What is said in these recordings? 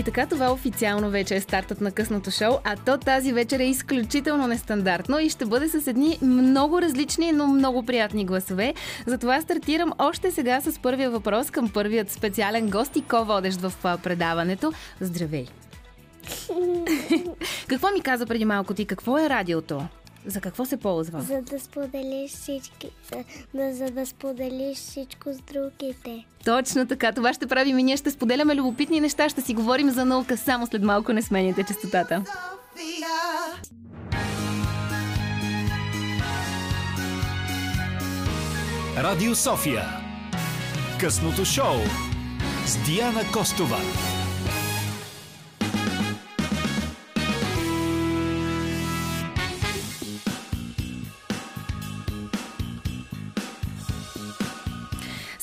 И така това официално вече е стартът на късното шоу, а то тази вечер е изключително нестандартно и ще бъде с едни много различни, но много приятни гласове. Затова стартирам още сега с първия въпрос към първият специален гост и ко-водещ в предаването. Здравей! Какво ми каза преди малко ти? Какво е радиото? За какво се ползва? За да споделиш всички, да, за да споделиш всичко с другите. Точно така. Това ще правим и ние. Ще споделяме любопитни неща. Ще си говорим за наука само след малко. Не сменяте частотата. Радио София. Късното шоу с Диана Костова.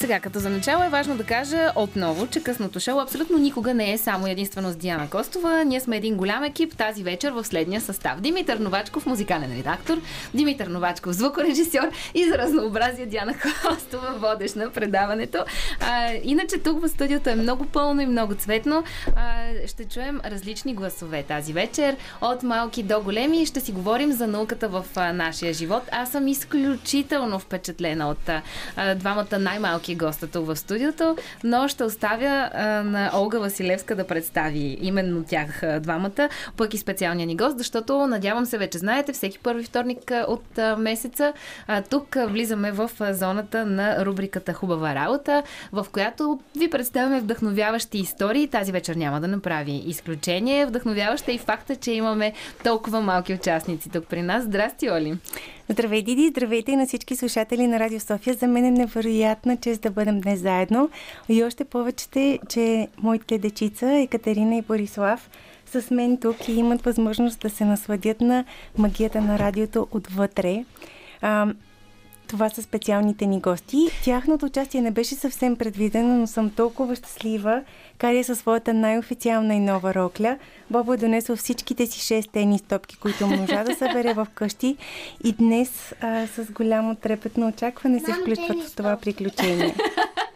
Сега, като за начало е важно да кажа отново, че късното шоу абсолютно никога не е само единствено с Диана Костова. Ние сме един голям екип тази вечер в следния състав. Димитър Новачков, музикален редактор, Димитър Новачков, звукорежисьор и за разнообразие Диана Костова, водещ на предаването. А, иначе тук в студиото е много пълно и много цветно. А, ще чуем различни гласове тази вечер, от малки до големи. Ще си говорим за науката в а, нашия живот. Аз съм изключително впечатлена от а, двамата най-малки госта тук в студиото, но ще оставя а, на Олга Василевска да представи именно тях а, двамата, пък и специалния ни гост, защото надявам се вече знаете, всеки първи вторник от а, месеца а, тук а, влизаме в а, зоната на рубриката Хубава работа, в която ви представяме вдъхновяващи истории. Тази вечер няма да направи изключение. Вдъхновяваща е и факта, че имаме толкова малки участници тук при нас. Здрасти, Оли! Здравей, Диди! Здравейте на всички слушатели на Радио София. За мен е невероятна чест да бъдем днес заедно. И още повече, че моите дечица, Екатерина и Борислав, с мен тук и имат възможност да се насладят на магията на радиото отвътре. Това са специалните ни гости. Тяхното участие не беше съвсем предвидено, но съм толкова щастлива. Кария със своята най-официална и нова рокля. Бобо е донесъл всичките си шест тенис топки, които можа да събере в къщи. И днес а, с голямо трепетно очакване се включват в това приключение.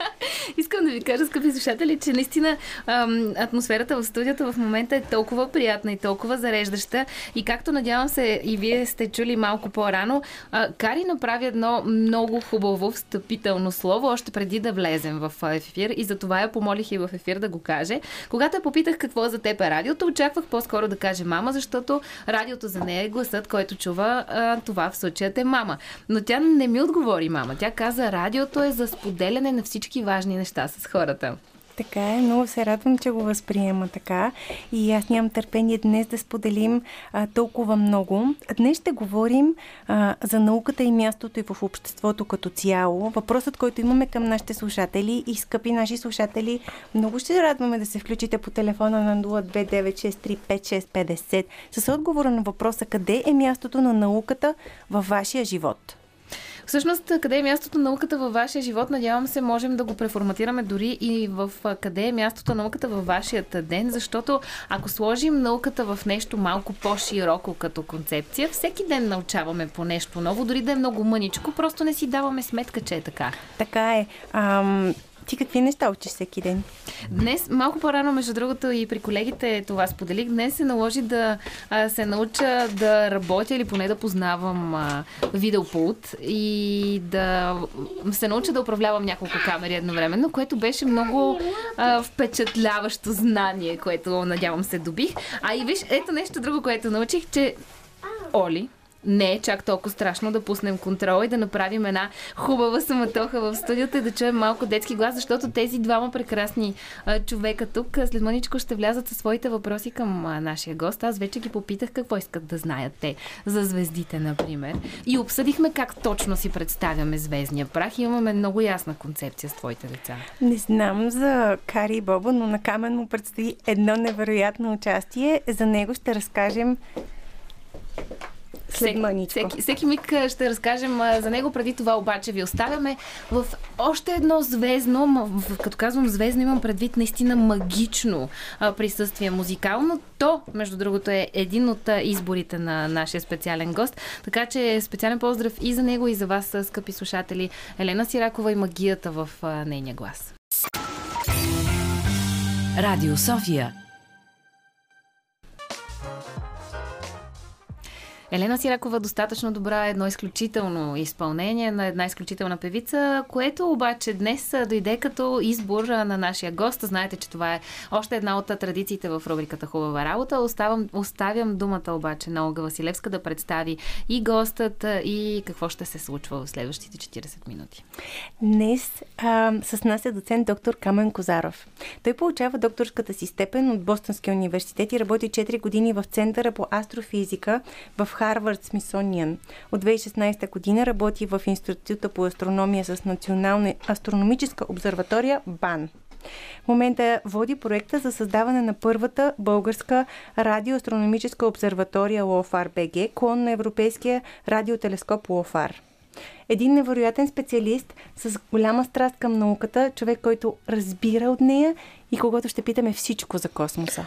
Искам да ви кажа, скъпи слушатели, че наистина ам, атмосферата в студиото в момента е толкова приятна и толкова зареждаща. И както надявам се и вие сте чули малко по-рано, а, Кари направи едно много хубаво встъпително слово, още преди да влезем в ефир. И за това я помолих и в ефир да го каже. Когато я попитах какво за теб е радиото, очаквах по-скоро да каже мама, защото радиото за нея е гласът, който чува а, това в случаят е мама. Но тя не ми отговори мама. Тя каза, радиото е за споделяне на всички важни неща с хората. Така е, много се радвам, че го възприема така и аз нямам търпение днес да споделим а, толкова много. Днес ще говорим а, за науката и мястото и в обществото като цяло. Въпросът, който имаме към нашите слушатели и скъпи наши слушатели, много ще радваме да се включите по телефона на 029635650 с отговора на въпроса къде е мястото на науката във вашия живот. Всъщност, къде е мястото на науката във вашия живот? Надявам се, можем да го преформатираме дори и в къде е мястото на науката във вашият ден, защото ако сложим науката в нещо малко по-широко като концепция, всеки ден научаваме по нещо ново, дори да е много мъничко, просто не си даваме сметка, че е така. Така е. Ам, ти какви неща учиш всеки ден? Днес, малко по-рано, между другото, и при колегите това споделих, днес се наложи да а, се науча да работя или поне да познавам а, видеопулт и да се науча да управлявам няколко камери едновременно, което беше много а, впечатляващо знание, което надявам се добих. А и виж, ето нещо друго, което научих, че Оли, не е чак толкова страшно да пуснем контрола и да направим една хубава самотоха в студиото и да чуем малко детски глас, защото тези двама прекрасни а, човека тук след мъничко ще влязат със своите въпроси към а, нашия гост. Аз вече ги попитах какво искат да знаят те за звездите, например. И обсъдихме как точно си представяме звездния прах и имаме много ясна концепция с твоите деца. Не знам за Кари и Боба, но на Камен му предстои едно невероятно участие. За него ще разкажем след мъничко. Всеки, всеки миг ще разкажем за него. Преди това обаче ви оставяме в още едно звездно, като казвам звездно, имам предвид наистина магично присъствие музикално. То, между другото, е един от изборите на нашия специален гост. Така че специален поздрав и за него, и за вас, скъпи слушатели. Елена Сиракова и магията в нейния глас. Радио София Елена Сиракова достатъчно добра, едно изключително изпълнение на една изключителна певица, което обаче днес дойде като избор на нашия гост. Знаете, че това е още една от традициите в рубриката Хубава работа. Оставам, оставям думата обаче на Олга Василевска да представи и гостът, и какво ще се случва в следващите 40 минути. Днес а, с нас е доцент доктор Камен Козаров. Той получава докторската си степен от Бостонския университет и работи 4 години в Центъра по астрофизика в Харвард Смисониан. От 2016 година работи в Института по астрономия с Национална астрономическа обсерватория БАН. В момента води проекта за създаване на първата българска радиоастрономическа обсерватория ЛОФАР БГ, клон на Европейския радиотелескоп ЛОФАР. Един невероятен специалист с голяма страст към науката, човек, който разбира от нея и когато ще питаме всичко за космоса.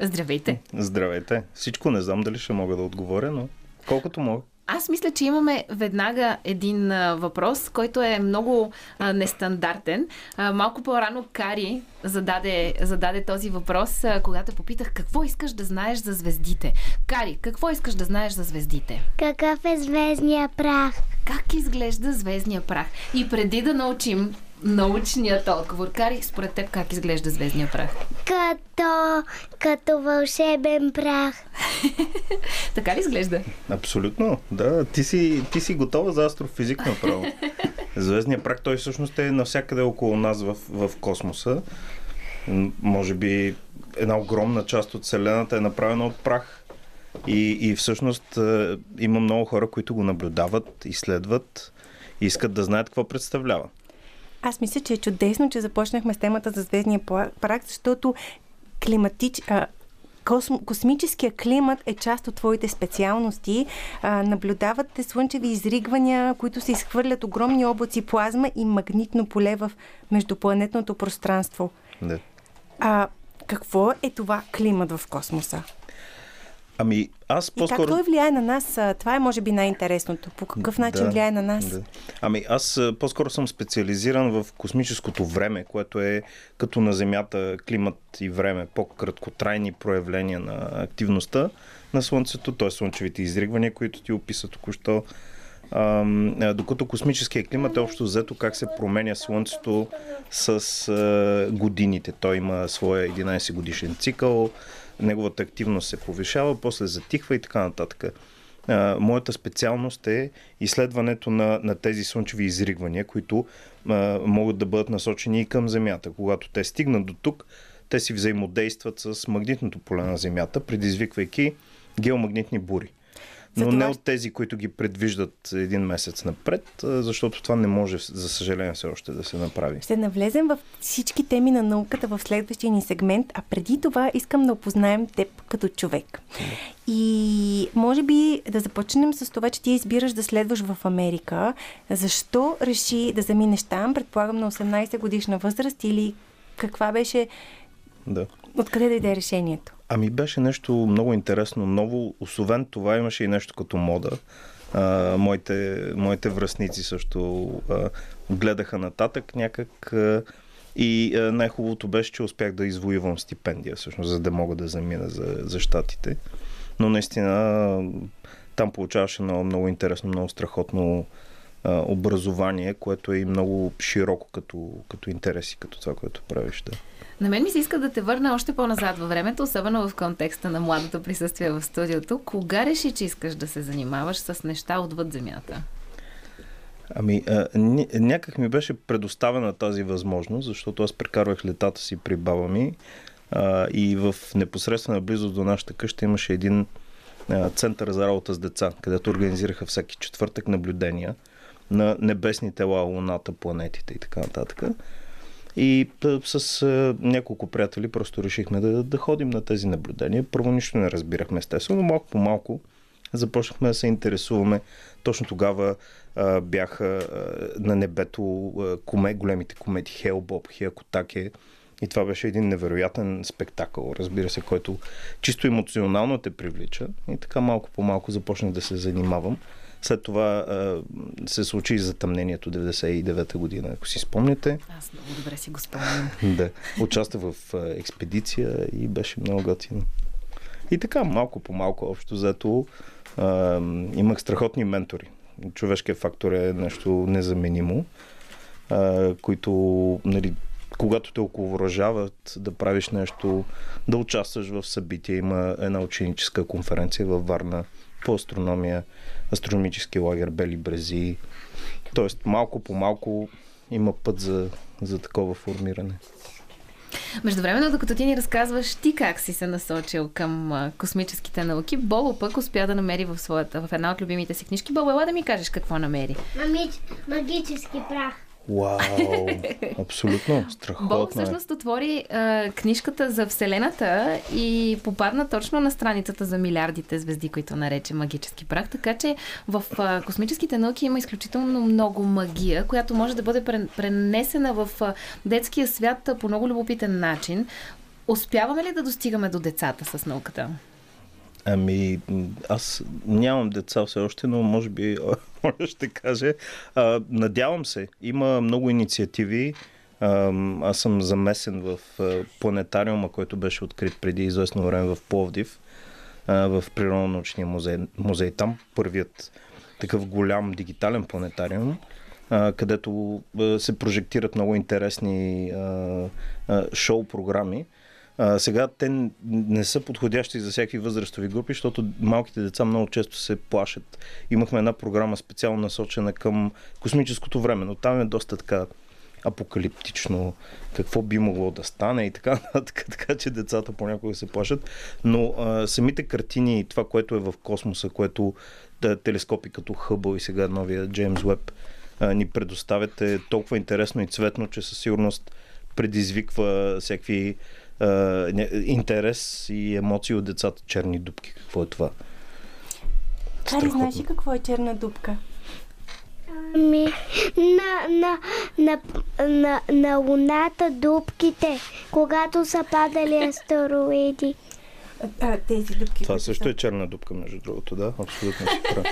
Здравейте! Здравейте! Всичко не знам дали ще мога да отговоря, но колкото мога. Аз мисля, че имаме веднага един а, въпрос, който е много а, нестандартен. А, малко по-рано Кари зададе, зададе този въпрос, а, когато попитах какво искаш да знаеш за звездите. Кари, какво искаш да знаеш за звездите? Какъв е звездния прах? Как изглежда звездния прах? И преди да научим научният отговор. Кари, според теб как изглежда звездния прах? Като, като вълшебен прах. така ли изглежда? Абсолютно, да. Ти си, ти си готова за астрофизик направо. Звездния прах, той всъщност е навсякъде около нас в, в космоса. Може би една огромна част от Вселената е направена от прах. И, и всъщност е, има много хора, които го наблюдават, изследват и искат да знаят какво представлява. Аз мисля, че е чудесно, че започнахме с темата за звездния прак, защото климатич, а, косм, космическия климат е част от твоите специалности. А, наблюдавате слънчеви изригвания, които се изхвърлят огромни облаци плазма и магнитно поле в междупланетното пространство. Не. А, какво е това климат в космоса? Ами, аз по-скоро... И как той влияе на нас? Това е, може би, най-интересното. По какъв начин да, влияе на нас? Да. Ами, аз по-скоро съм специализиран в космическото време, което е като на Земята климат и време, по-краткотрайни проявления на активността на Слънцето, т.е. слънчевите изригвания, които ти описа току-що. А, докато космическия климат е общо взето как се променя Слънцето с а, годините. Той има своя 11 годишен цикъл, неговата активност се повишава, после затихва и така нататък. Моята специалност е изследването на, на тези слънчеви изригвания, които а, могат да бъдат насочени и към Земята. Когато те стигнат до тук, те си взаимодействат с магнитното поле на Земята, предизвиквайки геомагнитни бури но това... не от тези, които ги предвиждат един месец напред, защото това не може, за съжаление, все още да се направи. Ще навлезем в всички теми на науката в следващия ни сегмент, а преди това искам да опознаем теб като човек. И може би да започнем с това, че ти избираш да следваш в Америка. Защо реши да заминеш там, предполагам на 18 годишна възраст или каква беше... Да. Откъде дойде решението? Ами беше нещо много интересно, ново. Освен това имаше и нещо като мода. А, моите, моите връзници също а, гледаха нататък някак. А, и а, най-хубавото беше, че успях да извоювам стипендия, всъщност, за да мога да замина за, за щатите. Но наистина там получаваше много, много интересно, много страхотно образование, което е и много широко като, като интереси, като това, което правиш. Да. На мен ми се иска да те върна още по-назад във времето, особено в контекста на младото присъствие в студиото. Кога реши, че искаш да се занимаваш с неща отвъд земята? Ами, а, някак ми беше предоставена тази възможност, защото аз прекарвах летата си при баба ми а, и в непосредствена близост до нашата къща имаше един а, център за работа с деца, където организираха всеки четвъртък наблюдения на небесни тела, луната, планетите и така нататък. И с няколко приятели просто решихме да, да ходим на тези наблюдения. Първо нищо не разбирахме, естествено, но малко по малко започнахме да се интересуваме. Точно тогава а, бяха а, на небето а, коме, големите комети Хелбоб, Хиакотаке. И това беше един невероятен спектакъл, разбира се, който чисто емоционално те привлича. И така малко по малко започнах да се занимавам. След това а, се случи затъмнението 99-та година, ако си спомняте. Аз много добре си го спомням. да. Участвах в а, експедиция и беше много готино. И така, малко по малко, общо взето, а, имах страхотни ментори. Човешкият фактор е нещо незаменимо, а, които, нали, когато те околовражават да правиш нещо, да участваш в събития. Има една ученическа конференция във Варна по астрономия, астрономически лагер Бели Брези. Тоест, малко по малко има път за, за такова формиране. Междувременно, докато ти ни разказваш ти как си се насочил към космическите науки, Бобо пък успя да намери в, своята, в една от любимите си книжки. Бобо, ела да ми кажеш какво намери. Магически прах. Вау! Абсолютно. Страхотно. Бобо е. всъщност отвори а, книжката за Вселената и попадна точно на страницата за милиардите звезди, които нарече магически прах. Така че в а, космическите науки има изключително много магия, която може да бъде прен- пренесена в а, детския свят а, по много любопитен начин. Успяваме ли да достигаме до децата с науката? Ами, аз нямам деца все още, но може би ще каже. А, надявам се. Има много инициативи. Аз съм замесен в планетариума, който беше открит преди известно време в Пловдив, в Природно-научния музей, музей. Там първият такъв голям дигитален планетариум, където се прожектират много интересни а, шоу-програми. А, сега те не са подходящи за всякакви възрастови групи, защото малките деца много често се плашат. Имахме една програма специално насочена към космическото време, но там е доста така апокалиптично, какво би могло да стане и така нататък, така че децата понякога се плашат. Но а, самите картини и това, което е в космоса, което да, телескопи като Хъбъл и сега новия Джеймс Уеб а, ни предоставят е толкова интересно и цветно, че със сигурност предизвиква всякакви интерес и емоции от децата. Черни дубки, какво е това? Кари, знаеш ли какво е черна дупка? Ами, на, на, на, на, на луната дубките, когато са падали астероиди. А, тези дупки. Това също са- е черна дупка, между другото, да, абсолютно си прав.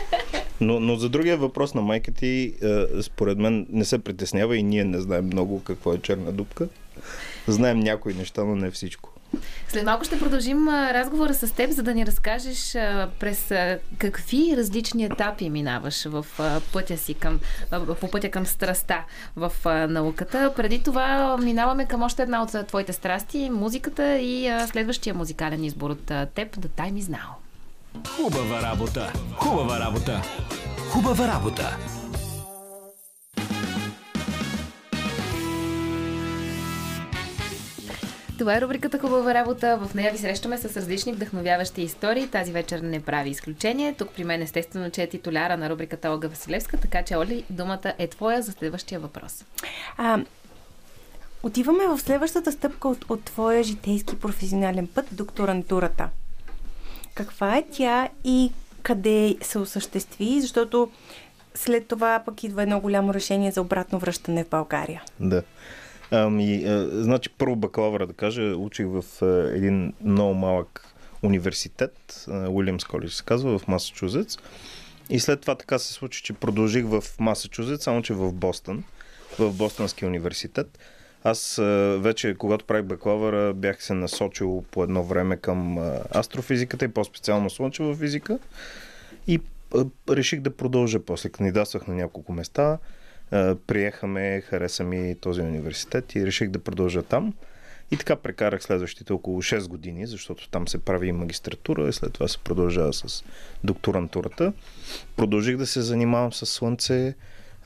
Но, но за другия въпрос на майка ти, е, според мен не се притеснява и ние не знаем много какво е черна дупка. Знаем някои неща, но не всичко. След малко ще продължим разговора с теб, за да ни разкажеш през какви различни етапи минаваш в пътя си към, по пътя към страста в науката. Преди това минаваме към още една от твоите страсти музиката и следващия музикален избор от теб, The Time is Now. Хубава работа! Хубава работа! Хубава работа! Това е рубриката Хубава работа. В нея ви срещаме с различни вдъхновяващи истории. Тази вечер не прави изключение. Тук при мен естествено, че е титуляра на рубриката Олга Василевска, така че Оли, думата е твоя за следващия въпрос. А, отиваме в следващата стъпка от, от твоя житейски професионален път, докторантурата. Каква е тя и къде се осъществи? Защото след това пък идва едно голямо решение за обратно връщане в България. Да. Ами, а, значи първо бакалавра да кажа, учих в а, един много малък университет, Уилямс Коледж се казва, в Масачузетс. И след това така се случи, че продължих в Масачузетс, само че в Бостън, в Бостънския университет. Аз вече, когато правих бакалавъра, бях се насочил по едно време към астрофизиката и по-специално слънчева физика. И реших да продължа после. Кандидатствах на няколко места. Приехаме, хареса ми този университет и реших да продължа там. И така прекарах следващите около 6 години, защото там се прави и магистратура и след това се продължава с докторантурата. Продължих да се занимавам с Слънце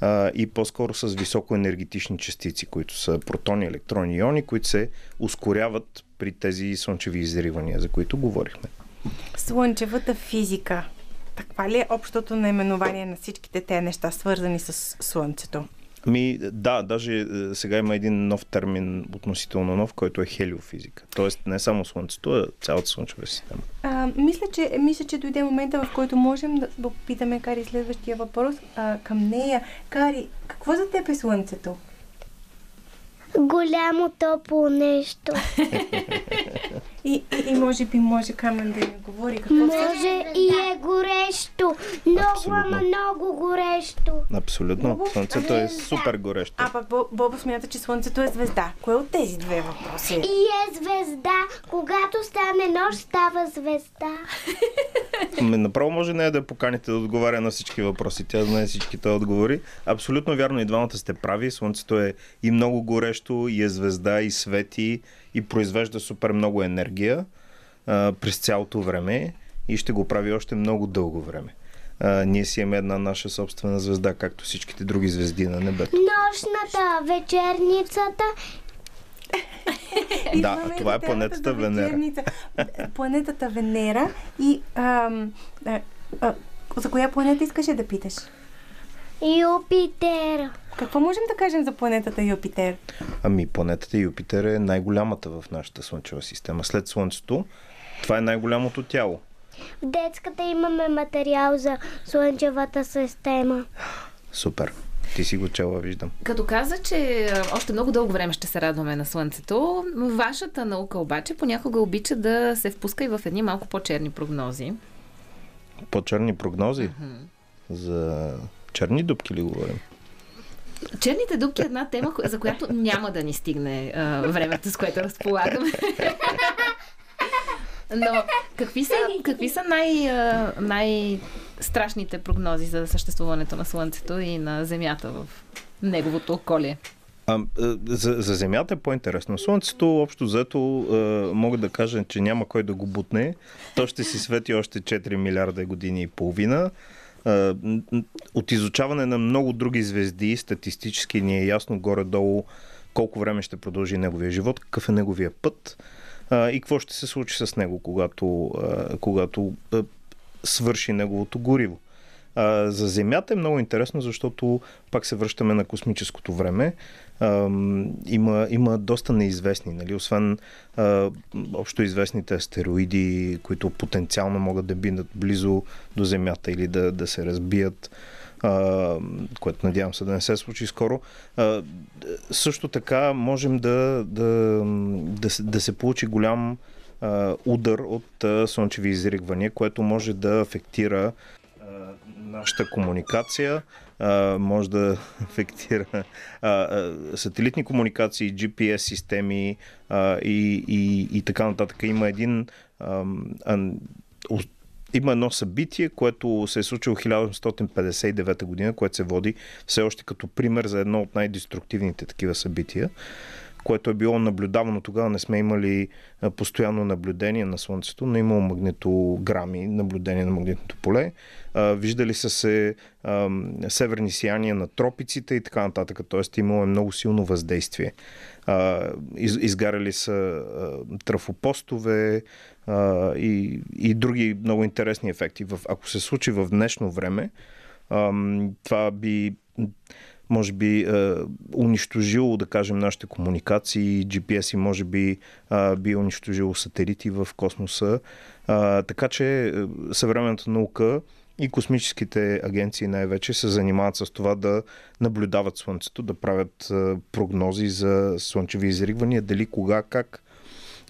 а, и по-скоро с високоенергетични частици, които са протони, електрони иони, които се ускоряват при тези слънчеви изривания, за които говорихме. Слънчевата физика. Таква ли е общото наименование на всичките тези неща, свързани с Слънцето? Ми, да, даже е, сега има един нов термин, относително нов, който е хелиофизика. Тоест не само Слънцето, а цялата Слънчева система. А, мисля, че, мисля, че дойде момента, в който можем да, да попитаме Кари следващия въпрос а, към нея. Кари, какво за теб е Слънцето? Голямо топло нещо. И, и, и може би може Камен да ни говори какво Може и е горещо. Много, Абсолютно. ама много горещо. Абсолютно. Слънцето е супер горещо. А пък Бо- Бобо смята, че Слънцето е звезда. Кое от тези две въпроси? е? И е звезда. Когато стане нощ, става звезда. Ами, направо може нея да я поканите да отговаря на всички въпроси. Тя знае всичките отговори. Абсолютно вярно и двамата сте прави. Слънцето е и много горещо, и е звезда, и свети, и произвежда супер много енергия а, през цялото време и ще го прави още много дълго време. А, ние си имаме една наша собствена звезда, както всичките други звезди на небето. Нощната, вечерницата Да, това е планетата Венера. вечерница. Планетата Венера и ам, а, а, за коя планета искаше да питаш? Юпитер. Какво можем да кажем за планетата Юпитер? Ами, планетата Юпитер е най-голямата в нашата Слънчева система. След Слънцето, това е най-голямото тяло. В детската имаме материал за Слънчевата система. Супер. Ти си го чела, виждам. Като каза, че още много дълго време ще се радваме на Слънцето, вашата наука обаче понякога обича да се впуска и в едни малко по-черни прогнози. По-черни прогнози? За черни дубки ли говорим? Черните дубки е една тема, за която няма да ни стигне а, времето, с което разполагаме. Но какви са, какви са най, най-страшните прогнози за съществуването на Слънцето и на Земята в неговото околие? А, за, за Земята е по-интересно. Слънцето, общо взето, мога да кажа, че няма кой да го бутне. То ще си свети още 4 милиарда години и половина. От изучаване на много други звезди, статистически ни е ясно горе-долу колко време ще продължи неговия живот, какъв е неговия път и какво ще се случи с него, когато, когато свърши неговото гориво. За Земята е много интересно, защото пак се връщаме на космическото време. Има, има доста неизвестни, нали? освен а, общо известните астероиди, които потенциално могат да бидат близо до Земята или да, да се разбият, а, което надявам се да не се случи скоро. А, също така можем да, да, да, да се получи голям а, удар от а, слънчеви изригвания, което може да афектира а, нашата комуникация, може да афектира а, сателитни комуникации, GPS системи а, и, и, и така нататък. Има един а, а, има едно събитие, което се е случило в 1859 година, което се води все още като пример за едно от най-деструктивните такива събития което е било наблюдавано тогава. Не сме имали постоянно наблюдение на Слънцето, но е имало магнитограми, наблюдение на магнитното поле. Виждали са се северни сияния на тропиците и така нататък. Тоест имало е много силно въздействие. Из, изгаряли са трафопостове и, и други много интересни ефекти. Ако се случи в днешно време, това би може би е, унищожило, да кажем, нашите комуникации, GPS и може би е, би унищожило сателити в космоса. Е, така че е, съвременната наука и космическите агенции най-вече се занимават с това да наблюдават Слънцето, да правят е, прогнози за слънчеви изригвания, дали, кога, как.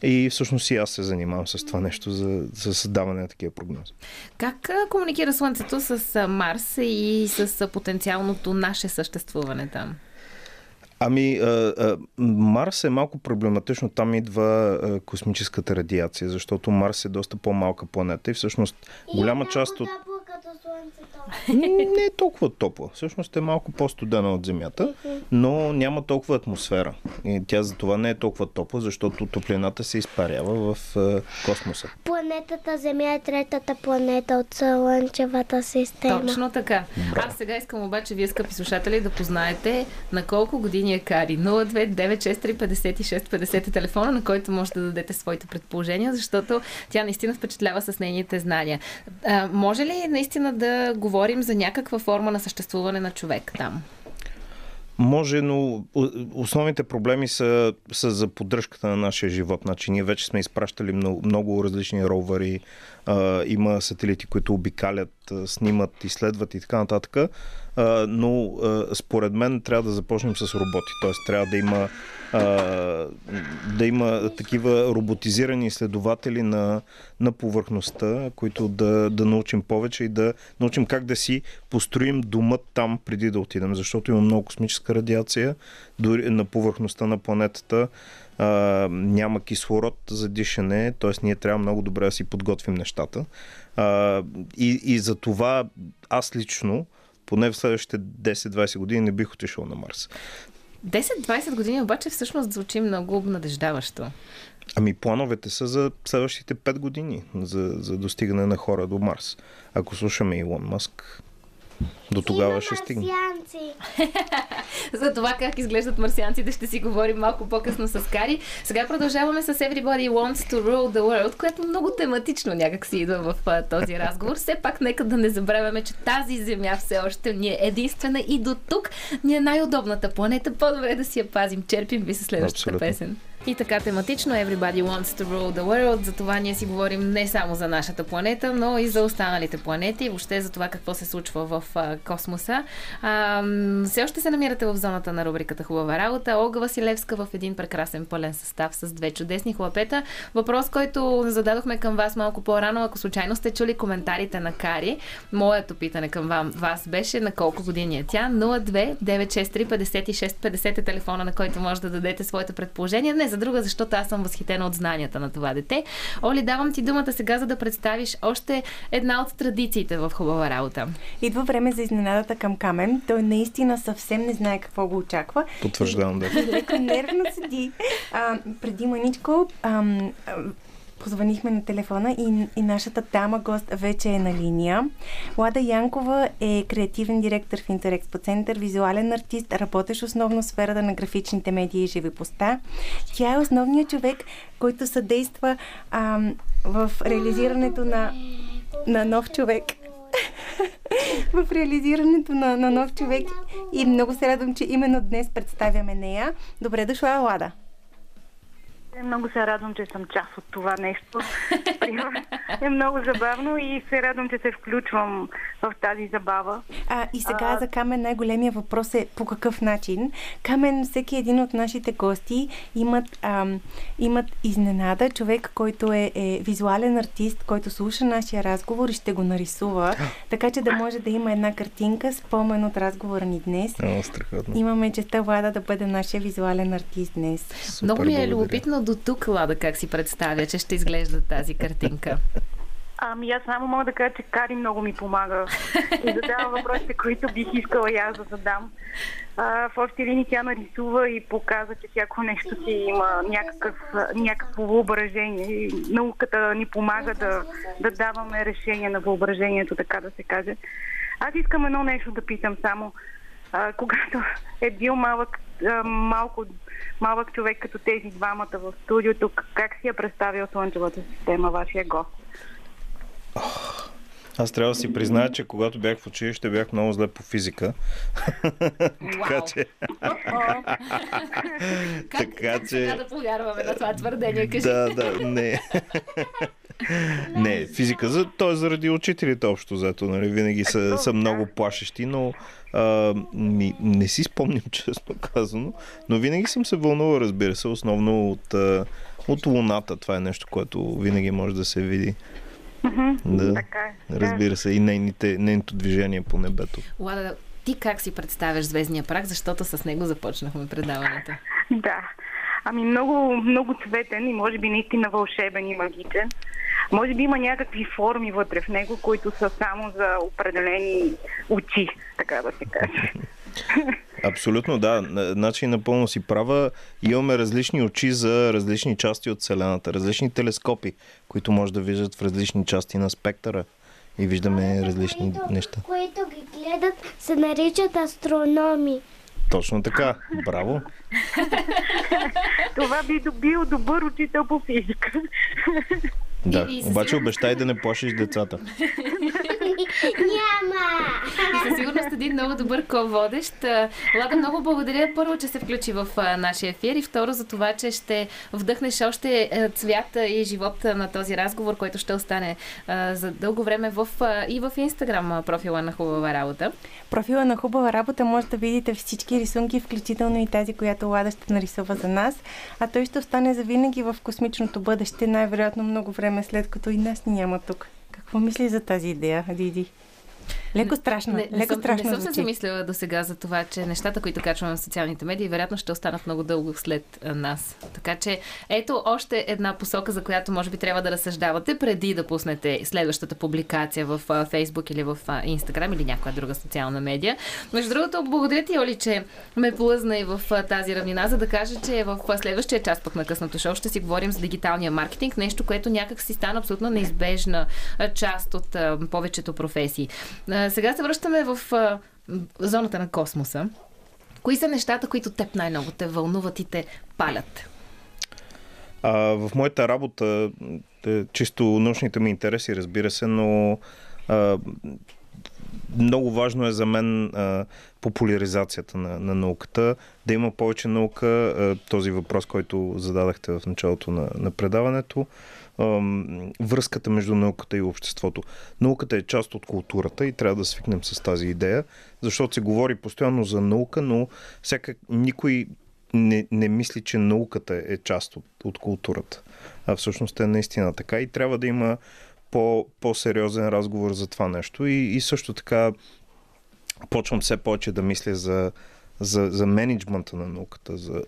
И всъщност и аз се занимавам с това нещо за, за създаване на такива прогнози. Как комуникира Слънцето с Марс и с потенциалното наше съществуване там? Ами, а, а, Марс е малко проблематично. Там идва а, космическата радиация, защото Марс е доста по-малка планета и всъщност голяма част от... Топло. Не е толкова топла. Всъщност е малко по-студена от Земята, но няма толкова атмосфера. И тя за това не е толкова топла, защото топлината се изпарява в а, космоса. Планетата Земя е третата планета от Слънчевата система. Точно така. Аз сега искам обаче вие, скъпи слушатели, да познаете на колко години е Кари. 029635650 е телефона, на който може да дадете своите предположения, защото тя наистина впечатлява с нейните знания. А, може ли наистина да говорим за някаква форма на съществуване на човек там? Може, но основните проблеми са, са за поддръжката на нашия живот. Значи, ние вече сме изпращали много, много различни ровъри, има сателити, които обикалят, снимат, изследват и така нататък. но според мен трябва да започнем с роботи. Тоест трябва да има да има такива роботизирани изследователи на, на повърхността, които да, да научим повече и да научим как да си построим думът там преди да отидем, защото има много космическа радиация дори на повърхността на планетата. А, няма кислород за дишане, т.е. ние трябва много добре да си подготвим нещата. А, и, и за това аз лично, поне в следващите 10-20 години не бих отишъл на Марс. 10-20 години обаче всъщност звучи много обнадеждаващо. Ами плановете са за следващите 5 години за, за достигане на хора до Марс. Ако слушаме Илон Маск, до тогава ще стигне. За това как изглеждат марсианците ще си говорим малко по-късно с Кари. Сега продължаваме с Everybody Wants to Rule the World, което много тематично някак си идва в този разговор. Все пак нека да не забравяме, че тази земя все още ни е единствена и до тук ни е най-удобната планета. По-добре да си я пазим. Черпим ви се следващата Абсолютно. песен. И така тематично Everybody Wants to Rule the World. За това ние си говорим не само за нашата планета, но и за останалите планети и въобще за това какво се случва в космоса. А, все още се намирате в зоната на рубриката Хубава работа. Олга Василевска в един прекрасен пълен състав с две чудесни хлапета. Въпрос, който зададохме към вас малко по-рано, ако случайно сте чули коментарите на Кари, моето питане към вам, вас беше на колко години е тя? 02 963 56 50 е телефона, на който може да дадете своите предположения. Не за друга, защото аз съм възхитена от знанията на това дете. Оли, давам ти думата сега, за да представиш още една от традициите в хубава работа. Идва време за изненадата към Камен. Той наистина съвсем не знае какво го очаква. Потвърждавам, да. Леко нервно седи. А, преди маничко ам, позванихме на телефона и, и нашата дама гост вече е на линия. Лада Янкова е креативен директор в Интерекспо Център, визуален артист, работещ основно в сферата на графичните медии и живопоста. Тя е основният човек, който съдейства ам, в реализирането на, на нов човек в реализирането на, на нов човек и много се радвам, че именно днес представяме нея. Добре дошла, Лада. Много се радвам, че съм част от това нещо. е много забавно и се радвам, че се включвам в тази забава. А, и сега а... за Камен най-големия въпрос е по какъв начин. Камен, всеки един от нашите гости имат, ам, имат изненада. Човек, който е, е визуален артист, който слуша нашия разговор и ще го нарисува, така че да може да има една картинка, спомен от разговора ни днес. Много страхотно. Имаме честа Влада да бъде нашия визуален артист днес. Супер, Много ми е благодаря. любопитно до тук, Лада, как си представя, че ще изглежда тази картинка. Ами аз само мога да кажа, че Кари много ми помага и задава въпросите, които бих искала и аз да задам. А, в общи линии тя нарисува и показва, че всяко нещо си има някакъв, някакво въображение. И науката ни помага да, да даваме решение на въображението, така да се каже. Аз искам едно нещо да питам само. А, когато е бил малък, малко, малък човек като тези двамата в студиото, как си я представил Слънчевата система, вашия гост? Аз трябва да си призная, че когато бях в училище, бях много зле по физика. така че... Така че- да повярваме на това твърдение? Кажи. да, да, не. не, физика, за, то е заради учителите общо взето, нали? Винаги са, са много плашещи, но а, ми, не си спомням честно казано, но винаги съм се вълнувал, разбира се, основно от, от луната. Това е нещо, което винаги може да се види. Да, Така е. така е. разбира се, и нейните, нейното движение по небето. Лада, ти как си представяш Звездния прак, защото с него започнахме предаването? Да. Ами много, много цветен и може би наистина вълшебен и магичен. Може би има някакви форми вътре в него, които са само за определени очи, така да се каже. Абсолютно, да. Значи напълно си права. Имаме различни очи за различни части от Вселената, различни телескопи, които може да виждат в различни части на спектъра и виждаме различни които, неща. които ги гледат, се наричат астрономи. Точно така. Браво. Това би бил добър учител по физика. Да. И- и със Обаче обещай да не плашиш децата. Няма! и със сигурност един много добър ко-водещ. Лада, много благодаря първо, че се включи в нашия ефир и второ за това, че ще вдъхнеш още а, цвята и живота на този разговор, който ще остане за дълго време в, и в Инстаграм профила на Хубава работа. Профила на хубава работа може да видите всички рисунки, включително и тази, която Лада ще нарисува за нас. А той ще остане завинаги в космичното бъдеще, най-вероятно много време след като и нас няма тук. Какво мисли за тази идея, Диди? Леко страшно. Не, леко съм, страшно не съм се замислила до сега за това, че нещата, които качваме в социалните медии, вероятно ще останат много дълго след нас. Така че ето още една посока, за която може би трябва да разсъждавате преди да пуснете следващата публикация в Facebook или в Instagram или някоя друга социална медия. Между другото, благодаря ти, Оли, че ме плъзна и в тази равнина, за да кажа, че в следващия част пък на късното шоу ще си говорим за дигиталния маркетинг, нещо, което някак си стана абсолютно неизбежна част от повечето професии. Сега се връщаме в а, зоната на космоса. Кои са нещата, които теб най-много те вълнуват и те палят? А, в моята работа, е, чисто научните ми интереси, разбира се, но а, много важно е за мен а, популяризацията на, на науката, да има повече наука, а, този въпрос, който зададахте в началото на, на предаването, връзката между науката и обществото. Науката е част от културата и трябва да свикнем с тази идея, защото се говори постоянно за наука, но всяка, никой не, не мисли, че науката е част от, от културата. А всъщност е наистина така и трябва да има по, по-сериозен разговор за това нещо. И, и също така почвам все повече да мисля за, за, за менеджмента на науката, за,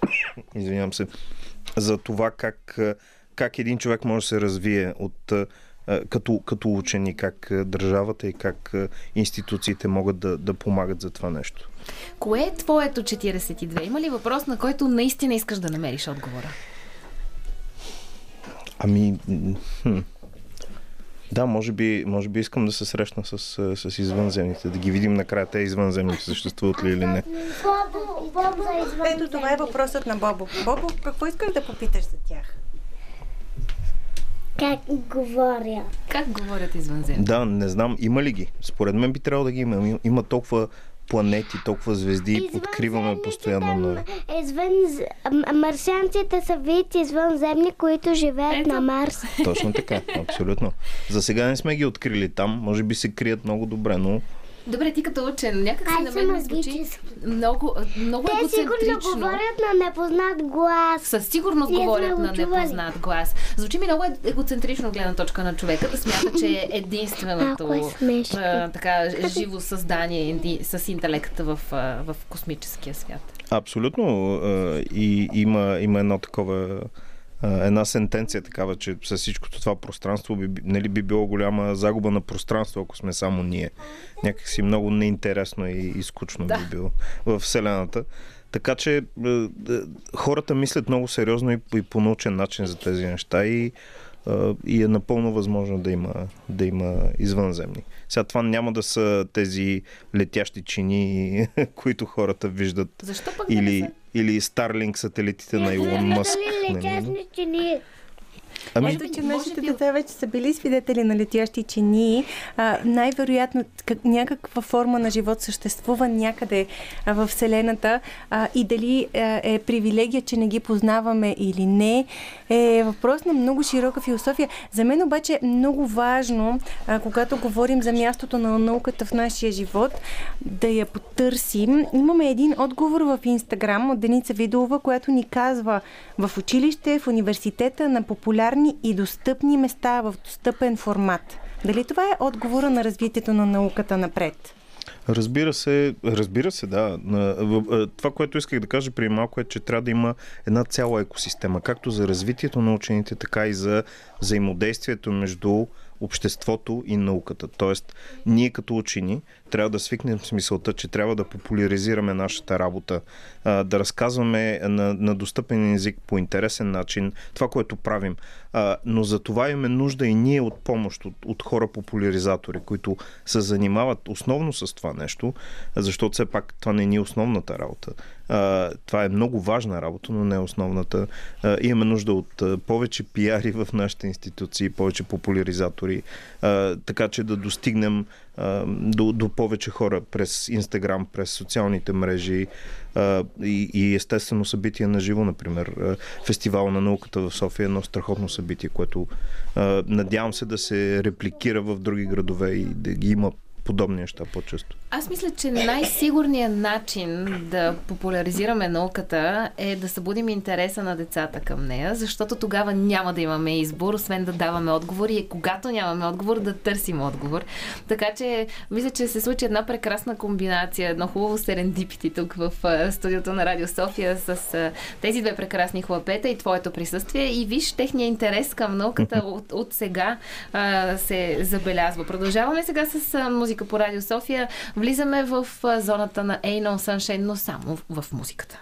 извинявам се, за това как, как един човек може да се развие от като, като учени, как държавата и как институциите могат да, да помагат за това нещо. Кое е твоето 42? Има ли въпрос, на който наистина искаш да намериш отговора? Ами, хм. да, може би, може би искам да се срещна с, с извънземните, да ги видим накрая те извънземните съществуват ли или не. Бобо, Бобо. Ето това е въпросът на Бобо. Бобо, какво искаш да попиташ за тях? Как говоря? Как говорят извънземни? Да, не знам, има ли ги? Според мен би трябвало да ги има. Има- толкова планети, толкова звезди, откриваме постоянно нови. Извън... Марсианците са вид извънземни, които живеят Ето. на Марс. Точно така, абсолютно. За сега не сме ги открили там, може би се крият много добре, но Добре, ти като учен, някак си на мен ми звучи много, много Те сигурно говорят на непознат глас. Със сигурност говорят на непознат глас. Звучи ми много е- егоцентрично гледна точка на човека, да смята, че е единственото е а, така, живо създание с интелект в, в космическия свят. абсолютно а, и има, има едно такова а, една сентенция такава, че с всичкото това пространство би, нали, би било голяма загуба на пространство, ако сме само ние. Някакси много неинтересно и, и скучно Да. би било в Вселената. Така че е, е, хората мислят много сериозно и, и по научен начин за тези неща и, и е напълно възможно да има, да има извънземни. Сега това няма да са тези летящи чини, които хората виждат. Защо пък да Или, са? или Starlink сателитите на Илон Мъск. Дали нали? летясни чини? Ами, Ето, че нашите би- деца вече са били свидетели на летящи чинии. А, най-вероятно как, някаква форма на живот съществува някъде а, в Вселената а, и дали а, е привилегия, че не ги познаваме или не, е въпрос на много широка философия. За мен обаче е много важно, а, когато говорим за мястото на науката в нашия живот, да я потърсим. Имаме един отговор в Инстаграм от Деница Видолова, която ни казва в училище, в университета, на популярни и достъпни места в достъпен формат. Дали това е отговора на развитието на науката напред? Разбира се, разбира се, да. Е, Това, което исках да кажа преди малко е, че трябва да има една цяла екосистема, както за развитието на учените, така и за взаимодействието между обществото и науката. Тоест, ние като учени трябва да свикнем с мисълта, че трябва да популяризираме нашата работа, да разказваме на, на достъпен език по интересен начин това, което правим. Но за това имаме нужда и ние от помощ от, от хора популяризатори, които се занимават основно с това нещо, защото все пак това не ни е основната работа. Това е много важна работа, но не е основната. Имаме нужда от повече пиари в нашите институции, повече популяризатори, така че да достигнем до, до повече хора през Инстаграм, през социалните мрежи а, и, и естествено събитие на живо, например. Фестивал на науката в София е едно страхотно събитие, което а, надявам се да се репликира в други градове и да ги има подобни неща по-често. Аз мисля, че най-сигурният начин да популяризираме науката е да събудим интереса на децата към нея, защото тогава няма да имаме избор, освен да даваме отговори и когато нямаме отговор, да търсим отговор. Така че, мисля, че се случи една прекрасна комбинация, едно хубаво серендипити тук в студиото на Радио София с тези две прекрасни хлапета и твоето присъствие. И виж, техния интерес към науката от, от сега а, се забелязва. Продължаваме сега с музика по Радио София. Влизаме в зоната на Ain't No Sunshine, но само в музиката.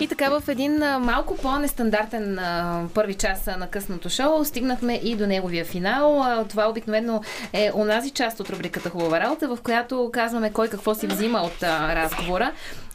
И така в един малко по-нестандартен първи час на късното шоу стигнахме и до неговия финал. Това обикновено е онази част от рубриката Хубава работа, в която казваме кой какво си взима от разговора.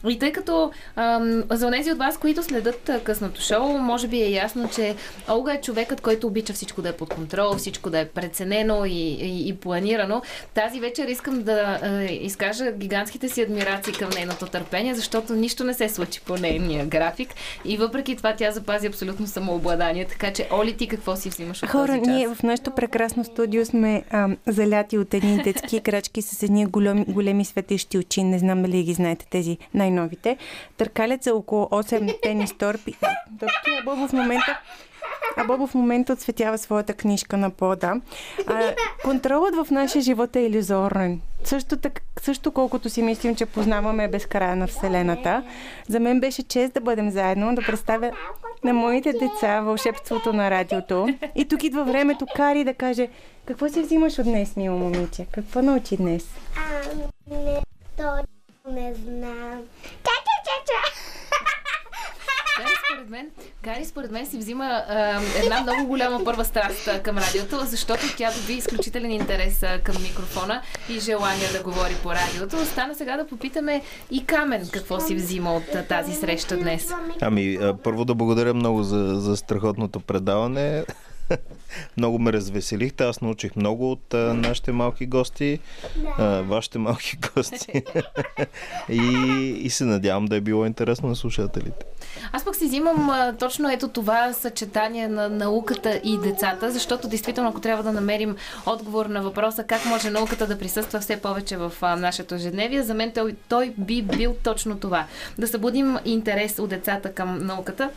И тъй като ам, за тези от вас, които следят късното шоу, може би е ясно, че Олга е човекът, който обича всичко да е под контрол, всичко да е преценено и, и, и планирано. Тази вечер искам да а, изкажа гигантските си адмирации към нейното търпение, защото нищо не се случи по нейния график и въпреки това тя запази абсолютно самообладание. Така че, Оли, ти какво си взимаш от Хора, ние в нашото прекрасно студио сме а, заляти от едни детски крачки с едни големи, големи светещи очи. Не знам дали ги знаете тези най-новите. Търкалят за около 8 тенис торпи. Докато а Бобо в момента а Бобо в момента отсветява своята книжка на пода. А, контролът в нашия живот е иллюзорен. Също, так, също колкото си мислим, че познаваме безкрая на Вселената, за мен беше чест да бъдем заедно, да представя на моите деца вълшебството на радиото. И тук идва времето Кари да каже какво си взимаш от днес, мило момиче? Какво научи днес? А, не, знам. Ча-ча-ча-ча! Гари според мен, Гари според мен си взима а, една много голяма първа страст към радиото, защото тя доби изключителен интерес към микрофона и желание да говори по радиото. Остана сега да попитаме и Камен какво си взима от тази среща днес. Ами, първо да благодаря много за, за страхотното предаване. Много ме развеселихте. Аз научих много от а, нашите малки гости, а, вашите малки гости. и, и се надявам да е било интересно на слушателите. Аз пък си взимам а, точно ето това съчетание на науката и децата, защото действително ако трябва да намерим отговор на въпроса как може науката да присъства все повече в а, нашето ежедневие, за мен той, той би бил точно това. Да събудим интерес от децата към науката,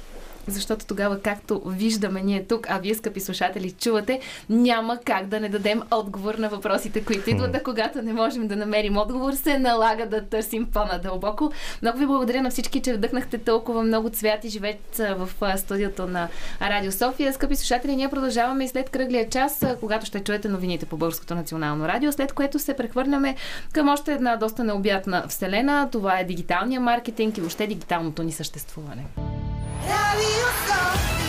защото тогава, както виждаме ние тук, а вие, скъпи слушатели, чувате, няма как да не дадем отговор на въпросите, които идват, а когато не можем да намерим отговор, се налага да търсим по-надълбоко. Много ви благодаря на всички, че вдъхнахте толкова много цвят и живеят в студиото на Радио София. Скъпи слушатели, ние продължаваме и след кръглия час, когато ще чуете новините по Българското национално радио, след което се прехвърляме към още една доста необятна вселена. Това е дигиталния маркетинг и въобще дигиталното ни съществуване. Love you so.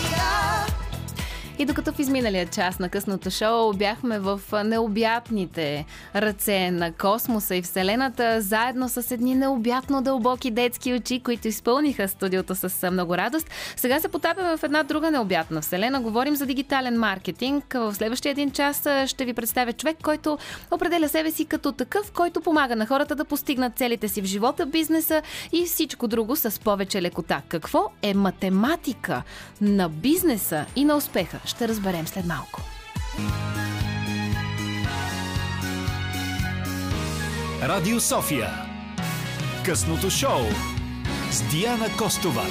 И докато в изминалия час на късното шоу бяхме в необятните ръце на космоса и Вселената, заедно с едни необятно дълбоки детски очи, които изпълниха студиото с много радост, сега се потапяме в една друга необятна Вселена. Говорим за дигитален маркетинг. В следващия един час ще ви представя човек, който определя себе си като такъв, който помага на хората да постигнат целите си в живота, бизнеса и всичко друго с повече лекота. Какво е математика на бизнеса и на успеха? Ще разберем след малко. Радио София. Късното шоу с Диана Костова.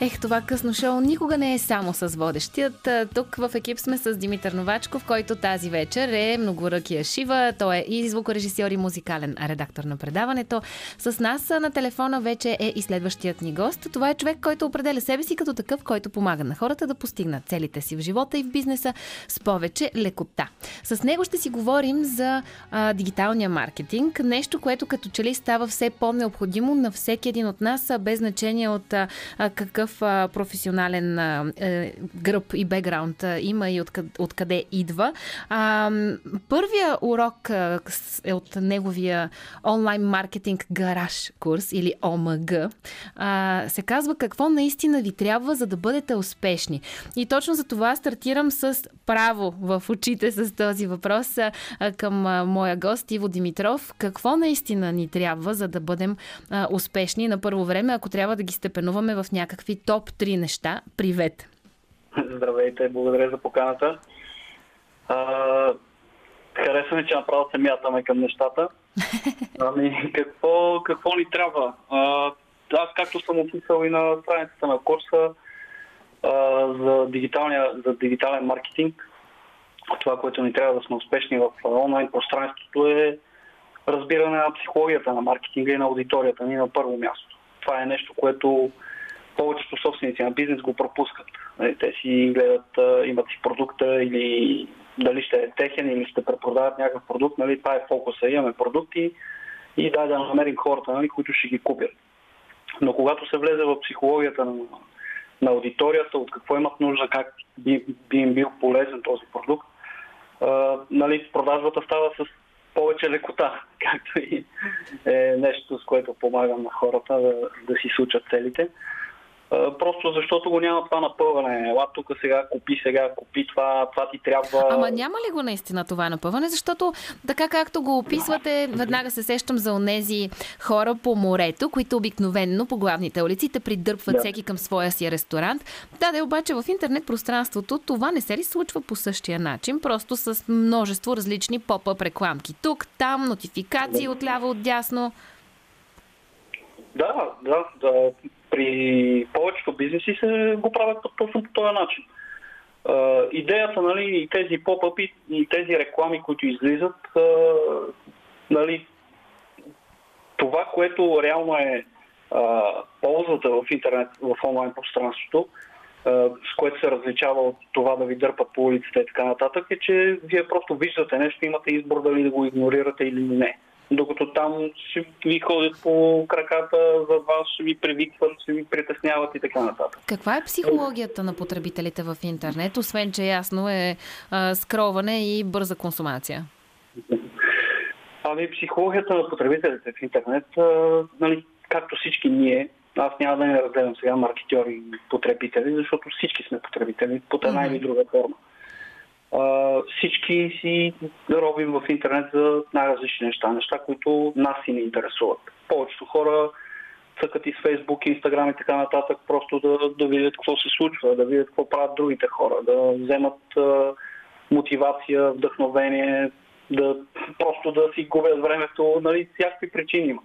Ех, това късно шоу никога не е само с водещият. Тук в екип сме с Димитър Новачков, който тази вечер е многоръкия Шива. Той е и звукорежисьор и музикален редактор на предаването. С нас на телефона вече е и следващият ни гост. Това е човек, който определя себе си като такъв, който помага на хората да постигнат целите си в живота и в бизнеса с повече лекота. С него ще си говорим за а, дигиталния маркетинг. Нещо, което като че ли става все по-необходимо на всеки един от нас, без значение от а, какъв а, професионален а, е, гръб и бекграунд а, има и откъде, откъде идва. А, първия урок а, е от неговия онлайн маркетинг гараж курс или ОМГ. А, се казва какво наистина ви трябва, за да бъдете успешни. И точно за това стартирам с право в очите с този въпрос а, към а, моя гост Иво Димитров. Какво наистина ни трябва, за да бъдем а, успешни на първо време, ако трябва да ги степенуваме в някакви топ 3 неща. Привет! Здравейте, благодаря за поканата. А, хареса ми, че направо се мятаме към нещата. Ами, какво, какво ни трябва? А, аз, както съм описал и на страницата на курса а, за, за дигитален маркетинг, това, което ни трябва да сме успешни в онлайн пространството е разбиране на психологията на маркетинга и на аудиторията ни на първо място. Това е нещо, което повечето собственици на бизнес го пропускат. Нали, те си гледат, имат си продукта или дали ще е техен или ще препродават някакъв продукт. Нали, това е фокуса. Имаме продукти и дай да намерим хората, нали, които ще ги купят. Но когато се влезе в психологията на, на аудиторията, от какво имат нужда, как би, би им бил полезен този продукт, а, нали, продажбата става с повече лекота, както и е нещо, с което помагам на хората да, да си случат целите. Просто защото го няма това напъване. Ела тук сега купи, сега купи това, това ти трябва. Ама няма ли го наистина това напъване? Защото така както го описвате, веднага се сещам за онези хора по морето, които обикновенно по главните улици те придърпват да. всеки към своя си ресторант. Да, да, обаче в интернет пространството това не се ли случва по същия начин, просто с множество различни поп-ъп рекламки. Тук, там, нотификации отляво, отдясно. Да, да, да при повечето бизнеси се го правят точно по този начин. Uh, идеята, нали, и тези поп-ъпи, и тези реклами, които излизат, uh, нали, това, което реално е uh, ползата в интернет, в онлайн пространството, с което се различава от това да ви дърпат по улицата и така нататък, е, че вие просто виждате нещо, имате избор дали да го игнорирате или не докато там ще ви ходят по краката за вас, ще ви привикват, ще ви притесняват и така нататък. Каква е психологията на потребителите в интернет, освен че ясно е а, скроване и бърза консумация? Ами психологията на потребителите в интернет, а, нали, както всички ние, аз няма да не разгледам сега маркетьори и потребители, защото всички сме потребители под една mm-hmm. или друга форма всички си робим в интернет за най-различни неща, неща, които нас си не интересуват. Повечето хора цъкат и с Фейсбук, Инстаграм и така нататък, просто да, да видят какво се случва, да видят какво правят другите хора, да вземат а, мотивация, вдъхновение, да просто да си губят времето, нали, всякакви причини има.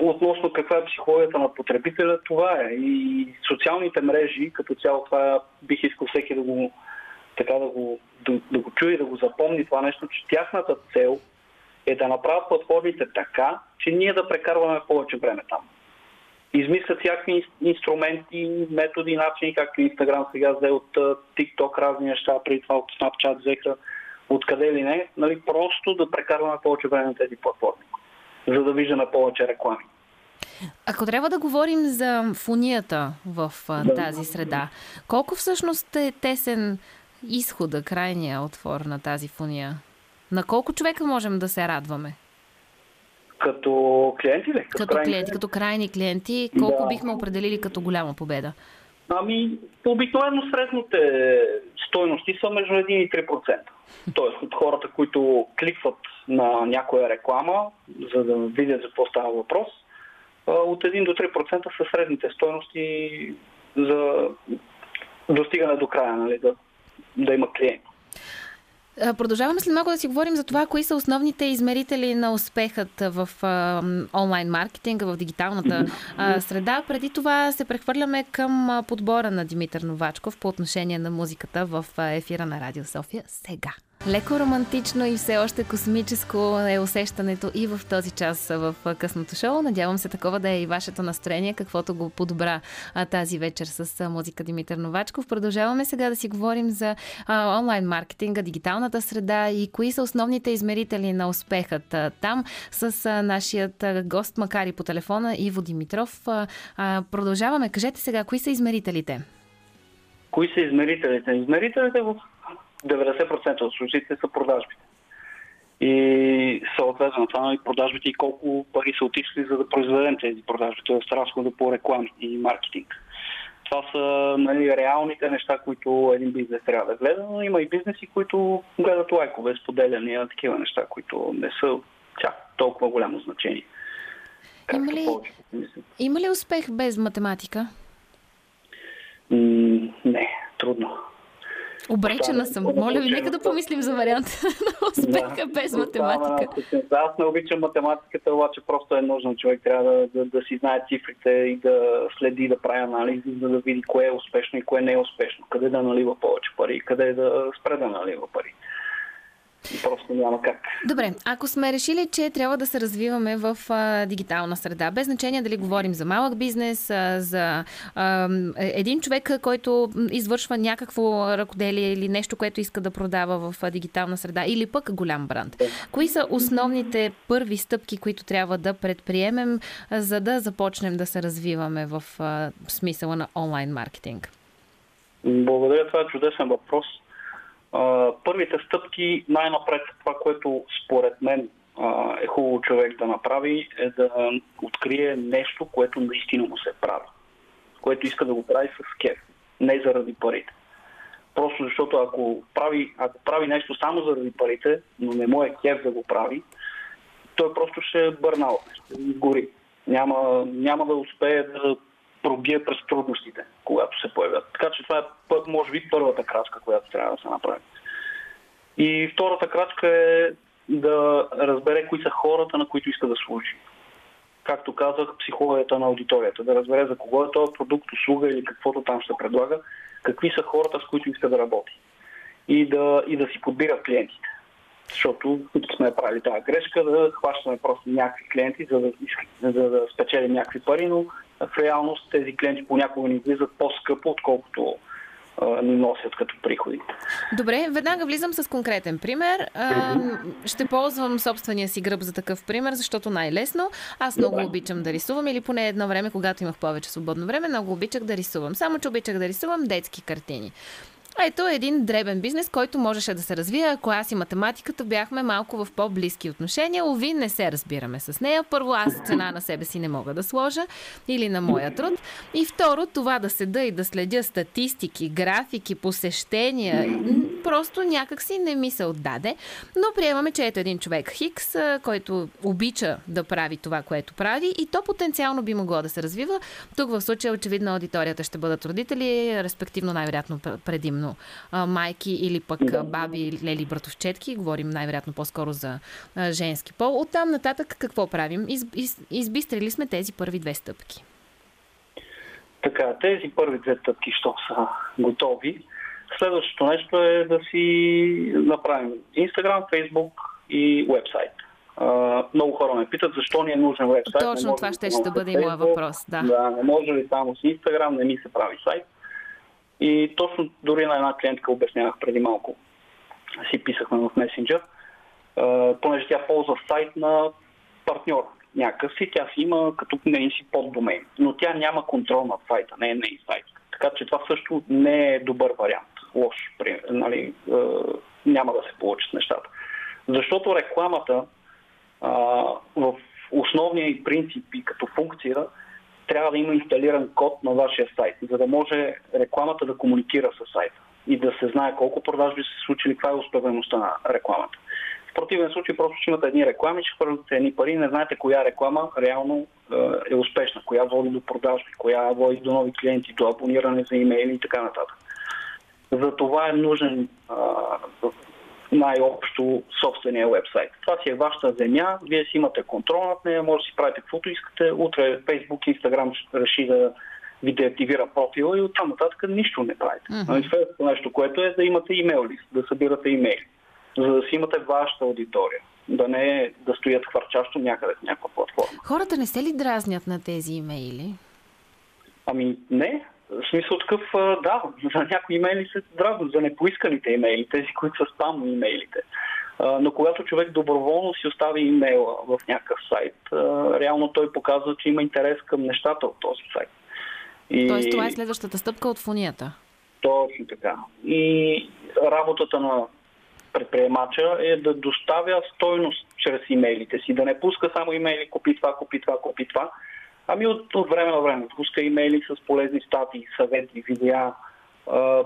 Относно каква е психологията на потребителя, това е. И социалните мрежи, като цяло това бих искал всеки да го, така да го, да, да го чуе и да го запомни това нещо, че тяхната цел е да направят платформите така, че ние да прекарваме повече време там. Измислят всякакви инструменти, методи, начини, както Инстаграм сега взе от TikTok разни неща, преди това от Snapchat взеха откъде ли не, нали, просто да прекарваме повече време на тези платформи за да виждаме повече реклами. Ако трябва да говорим за фунията в да. тази среда, колко всъщност е тесен изхода, крайния отвор на тази фуния? На колко човека можем да се радваме? Като клиенти ли? Като, като клиенти, като крайни клиенти, колко да. бихме определили като голяма победа? Ами, обикновено средните стойности са между 1 и 3%. Тоест от хората, които кликват на някоя реклама, за да видят за какво става въпрос, от 1 до 3% са средните стойности за достигане до края, нали, да, да има клиенти. Продължаваме след малко да си говорим за това, кои са основните измерители на успехът в онлайн маркетинга, в дигиталната среда. Преди това се прехвърляме към подбора на Димитър Новачков по отношение на музиката в ефира на Радио София сега. Леко романтично и все още космическо е усещането и в този час в късното шоу. Надявам се такова да е и вашето настроение, каквото го подобра тази вечер с музика Димитър Новачков. Продължаваме сега да си говорим за а, онлайн маркетинга, дигиталната среда и кои са основните измерители на успехът там с а, нашият гост, макар и по телефона, Иво Димитров. А, продължаваме. Кажете сега, кои са измерителите? Кои са измерителите? Измерителите в 90% от случаите са продажбите. И съответно това нали, продажбите и колко пари са отишли за да произведем тези продажби, т.е. разхода по реклами и маркетинг. Това са нали, реалните неща, които един бизнес трябва да гледа, но има и бизнеси, които гледат лайкове, споделяния, такива неща, които не са тя, толкова голямо значение. Има ли- мислят. Има ли успех без математика? М, не, трудно. Обречена съм. Моля ви, нека да помислим за вариант на успеха без математика. Да, аз не обичам математиката, обаче просто е нужно. Човек трябва да, да, да си знае цифрите и да следи, да прави анализи, за да види кое е успешно и кое не е успешно. Къде да налива повече пари къде да спре да налива пари. Просто няма как. Добре, ако сме решили, че трябва да се развиваме в а, дигитална среда, без значение дали говорим за малък бизнес, а, за а, е- един човек, който извършва някакво ръкоделие или нещо, което иска да продава в а, дигитална среда, или пък голям бранд. Кои са основните първи стъпки, които трябва да предприемем, а, за да започнем да се развиваме в а, смисъла на онлайн маркетинг? Благодаря, това е чудесен въпрос. Първите стъпки най-напред това, което според мен е хубаво човек да направи, е да открие нещо, което наистина му се прави. Което иска да го прави с кеф, не заради парите. Просто защото ако прави, ако прави нещо само заради парите, но не му е кеф да го прави, той просто ще бърнал, ще изгори. Няма, няма да успее да пробие през трудностите, когато се появят. Така че това е, може би, първата крачка, която трябва да се направи. И втората крачка е да разбере кои са хората, на които иска да служи. Както казах, психологията на аудиторията. Да разбере за кого е този продукт, услуга или каквото там ще предлага, какви са хората, с които иска да работи. И да, и да си подбира клиентите. Защото сме правили тази грешка да хващаме просто някакви клиенти, за да, за да спечелим някакви пари, но в реалност тези клиенти понякога ни влизат по-скъпо, отколкото ни носят като приходи. Добре, веднага влизам с конкретен пример. А, ще ползвам собствения си гръб за такъв пример, защото най-лесно. Аз много Добре. обичам да рисувам или поне едно време, когато имах повече свободно време, много обичах да рисувам. Само, че обичах да рисувам детски картини. Ето един дребен бизнес, който можеше да се развие, ако аз и математиката бяхме малко в по-близки отношения. Ови, не се разбираме с нея. Първо, аз цена на себе си не мога да сложа или на моя труд. И второ, това да седа и да следя статистики, графики, посещения, просто някак си не ми се отдаде. Но приемаме, че ето един човек Хикс, който обича да прави това, което прави и то потенциално би могло да се развива. Тук в случая очевидно аудиторията ще бъдат родители, респективно най-вероятно пр- предимно а, майки или пък а, баби, лели, братовчетки. Говорим най-вероятно по-скоро за а, женски пол. Оттам нататък какво правим? Из, из, избистрили сме тези първи две стъпки. Така, тези първи две стъпки, що са готови, следващото нещо е да си направим Instagram, Facebook и вебсайт. А, много хора ме питат защо ни е нужен вебсайт. Точно това щеше само да бъде и моя въпрос, да. Да, не може ли само с Instagram, не ми се прави сайт. И точно дори на една клиентка обяснявах преди малко. Си писахме в месенджер, понеже тя ползва сайт на партньор някакъв си, тя си има като нейн си поддомейн, но тя няма контрол над сайта, не е нейн сайт. Така че това също не е добър вариант. Лош, нали, няма да се получат нещата. Защото рекламата а, в основния и принцип и като функция трябва да има инсталиран код на вашия сайт, за да може рекламата да комуникира с сайта и да се знае колко продажби са случили, каква е успеваемостта на рекламата. В противен случай просто ще имате едни реклами, ще хвърляте едни пари, не знаете коя реклама реално е, е успешна, коя води до продажби, коя води до нови клиенти, до абониране за имейли и така нататък. За това е нужен най-общо собствения вебсайт. Това си е вашата земя, вие си имате контрол над нея, може да си правите каквото искате. Утре Facebook, Instagram ще реши да ви деактивира профила и оттам нататък нищо не правите. Mm-hmm. Следващото нещо, което е да имате имейл лист, да събирате имейли, за да си имате вашата аудитория да не е да стоят хвърчащо някъде в някаква платформа. Хората не се ли дразнят на тези имейли? Ами не. В смисъл такъв, да, за някои имейли се дразнят, за непоисканите имейли, тези, които са спам имейлите. Но когато човек доброволно си остави имейла в някакъв сайт, реално той показва, че има интерес към нещата от този сайт. И... Тоест това е следващата стъпка от фунията. Точно така. И работата на предприемача е да доставя стойност чрез имейлите си, да не пуска само имейли, купи това, купи това, купи това, ами от, от време на време пуска имейли с полезни статии, съвети, видеа,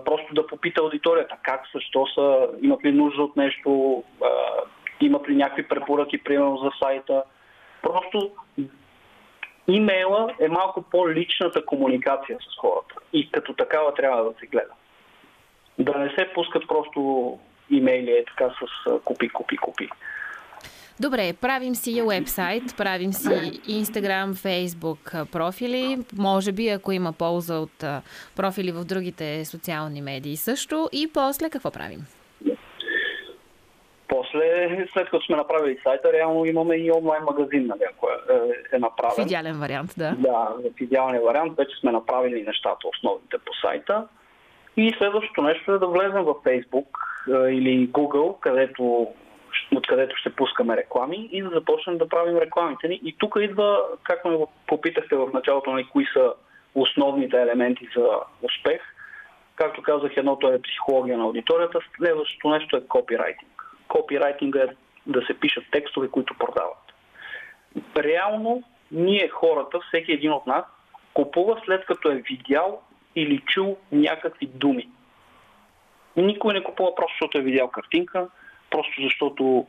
просто да попита аудиторията как, защо са, имат ли нужда от нещо, имат ли някакви препоръки, примерно за сайта. Просто имейла е малко по-личната комуникация с хората и като такава трябва да се гледа. Да не се пускат просто имейли е така с купи, купи, купи. Добре, правим си вебсайт, правим си Instagram, Facebook профили, може би ако има полза от профили в другите социални медии също. И после какво правим? После, след като сме направили сайта, реално имаме и онлайн магазин, нали, ако е, е направен. В идеален вариант, да. Да, в идеален вариант вече сме направили нещата, основните по сайта. И следващото нещо е да влезем в Facebook или Google, където, откъдето ще пускаме реклами и да започнем да правим рекламите ни. И тук идва, както ме попитахте в началото, нали, кои са основните елементи за успех. Както казах, едното е психология на аудиторията, следващото нещо е копирайтинг. Копирайтинг е да се пишат текстове, които продават. Реално, ние хората, всеки един от нас, купува след като е видял или чул някакви думи. Никой не купува просто защото е видял картинка, просто защото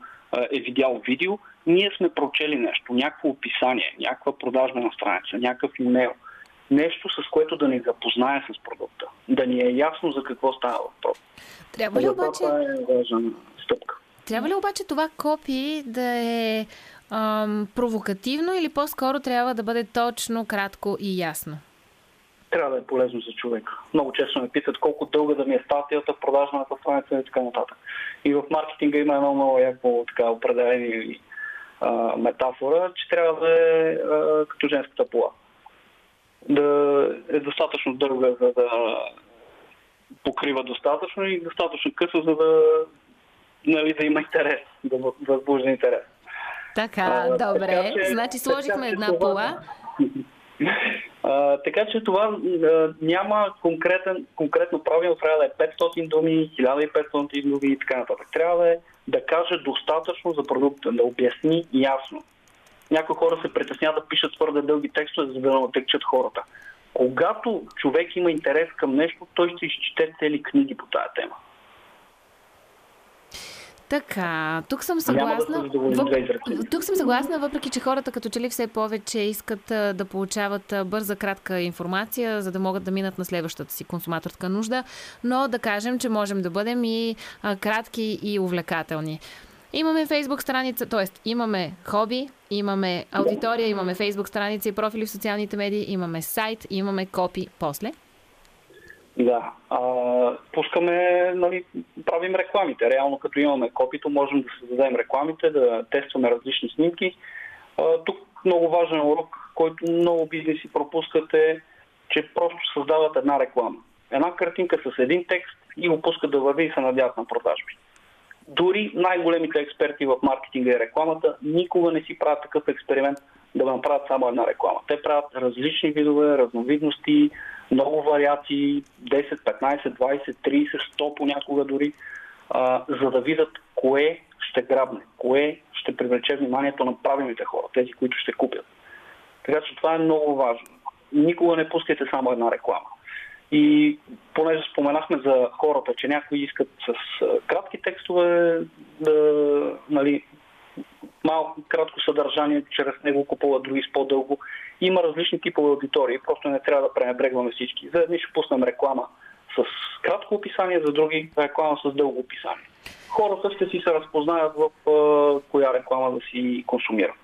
е видял видео. Ние сме прочели нещо, някакво описание, някаква продажна страница, някакъв имейл. Нещо, с което да ни запознае с продукта. Да ни е ясно за какво става въпрос. Трябва ли обаче... Това е важна стъпка. Трябва ли обаче това копи да е ам, провокативно или по-скоро трябва да бъде точно, кратко и ясно? Трябва да е полезно за човека. Много често ме питат колко дълга да ми е статията, продажната страница и така нататък. И в маркетинга има едно много яко така определение а, метафора, че трябва да е а, като женската пола. Да е достатъчно дълга, за да покрива достатъчно и достатъчно къса, за да, нали, да има интерес, да възбужда интерес. Така, а, добре. Така, че, значи сложихме една това... пола. А, така че това а, няма конкретен, конкретно правило, трябва да е 500 думи, 1500 думи и така нататък. Трябва да, е, да каже достатъчно за продукта, да обясни ясно. Някои хора се притесняват да пишат твърде дълги текстове, за да не отекчат хората. Когато човек има интерес към нещо, той ще изчете цели книги по тази тема. Така, тук съм съгласна. Да Въп... Тук съм съгласна, въпреки че хората като че ли все повече искат да получават бърза, кратка информация, за да могат да минат на следващата си консуматорска нужда, но да кажем, че можем да бъдем и кратки и увлекателни. Имаме фейсбук страница, т.е. имаме хоби, имаме аудитория, имаме фейсбук страница и профили в социалните медии, имаме сайт, имаме копи после. Да. А, пускаме, нали, правим рекламите. Реално като имаме копито, можем да създадем рекламите, да тестваме различни снимки. А, тук много важен урок, който много бизнеси пропускат е, че просто създават една реклама. Една картинка с един текст и го пускат да върви и се надяват на продажби. Дори най-големите експерти в маркетинга и рекламата никога не си правят такъв експеримент да направят само една реклама. Те правят различни видове, разновидности, много вариации, 10, 15, 20, 30, 100 понякога дори, а, за да видят кое ще грабне, кое ще привлече вниманието на правилните хора, тези, които ще купят. Така че това е много важно. Никога не пускайте само една реклама. И понеже споменахме за хората, че някои искат с кратки текстове да, нали, малко кратко съдържание, чрез него купуват други с по-дълго. Има различни типове аудитории, просто не трябва да пренебрегваме всички. За едни ще пуснем реклама с кратко описание, за други реклама с дълго описание. хората ще си се разпознаят в а, коя реклама да си консумират.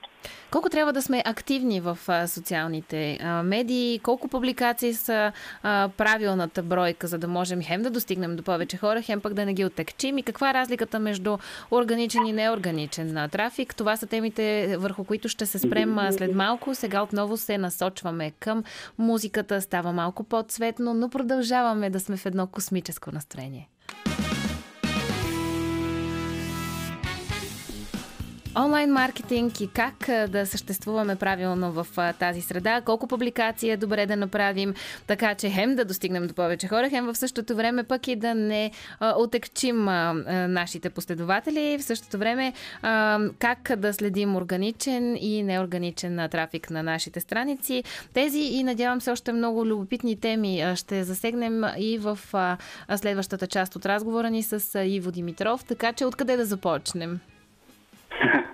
Колко трябва да сме активни в а, социалните а, медии? Колко публикации са а, правилната бройка, за да можем хем да достигнем до повече хора, хем пък да не ги отекчим? И каква е разликата между органичен и неорганичен трафик? Това са темите, върху които ще се спрем след малко. Сега отново се насочваме към музиката. Става малко по-цветно, но продължаваме да сме в едно космическо настроение. Онлайн маркетинг и как да съществуваме правилно в тази среда, колко публикации е добре да направим, така че хем да достигнем до повече хора, хем в същото време пък и да не отекчим нашите последователи, в същото време как да следим органичен и неорганичен трафик на нашите страници. Тези и надявам се още много любопитни теми ще засегнем и в следващата част от разговора ни с Иво Димитров, така че откъде да започнем?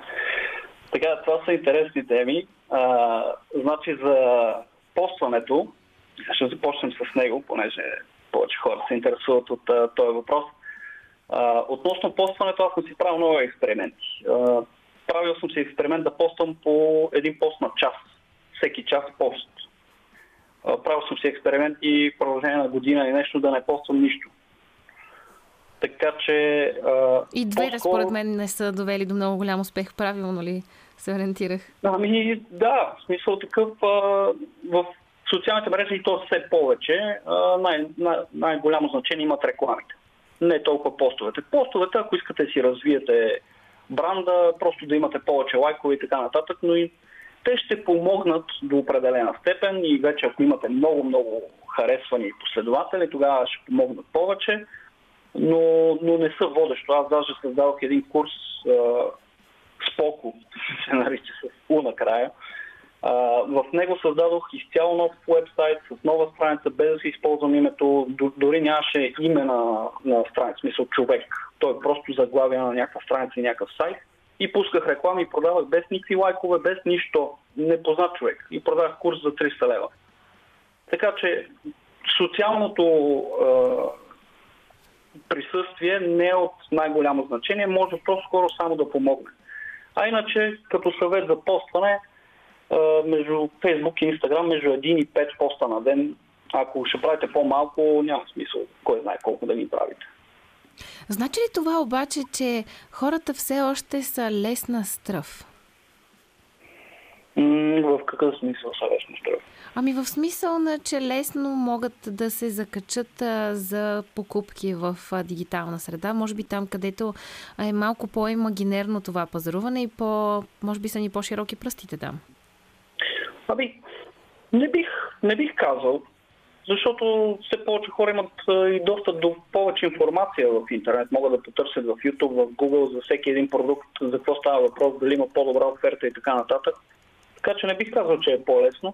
Така, това са интересни теми. А, значи за постването, ще започнем с него, понеже повече хора се интересуват от а, този въпрос. А, относно постването, аз съм си правил много експерименти. А, правил съм си експеримент да поствам по един пост на час. Всеки час пост. А, правил съм си експеримент и в продължение на година и нещо да не поствам нищо. Така че... А, и двете, според мен, не са довели до много голям успех. Правилно ли се ориентирах? Ами, да, в смисъл такъв а, в социалните мрежи и то все повече. А, най- най- най-голямо значение имат рекламите. Не толкова постовете. Постовете, ако искате да си развиете бранда, просто да имате повече лайкове и така нататък, но и те ще помогнат до определена степен и вече ако имате много-много харесвани последователи, тогава ще помогнат повече но, но не са водещо. Аз даже създадох един курс а, Споко, се нарича с У накрая. А, в него създадох изцяло нов вебсайт с нова страница, без да си използвам името. Дори нямаше име на, на страница, смисъл човек. Той е просто заглавие на някаква страница и някакъв сайт. И пусках реклами и продавах без никакви лайкове, без нищо. Непознат човек. И продавах курс за 300 лева. Така че социалното присъствие не е от най-голямо значение, може по-скоро само да помогне. А иначе, като съвет за постване, между Facebook и Instagram, между 1 и 5 поста на ден, ако ще правите по-малко, няма смисъл кой знае колко да ни правите. Значи ли това обаче, че хората все още са лесна стръв? в какъв смисъл са лесна стръв? Ами в смисъл на, че лесно могат да се закачат а, за покупки в а, дигитална среда. Може би там, където е малко по-имагинерно това пазаруване и по, може би са ни по-широки пръстите там. Ами, не бих, не бих казал, защото все повече хора имат и достъп до повече информация в интернет. Могат да потърсят в YouTube, в Google за всеки един продукт, за какво става въпрос, дали има по-добра оферта и така нататък. Така че не бих казал, че е по-лесно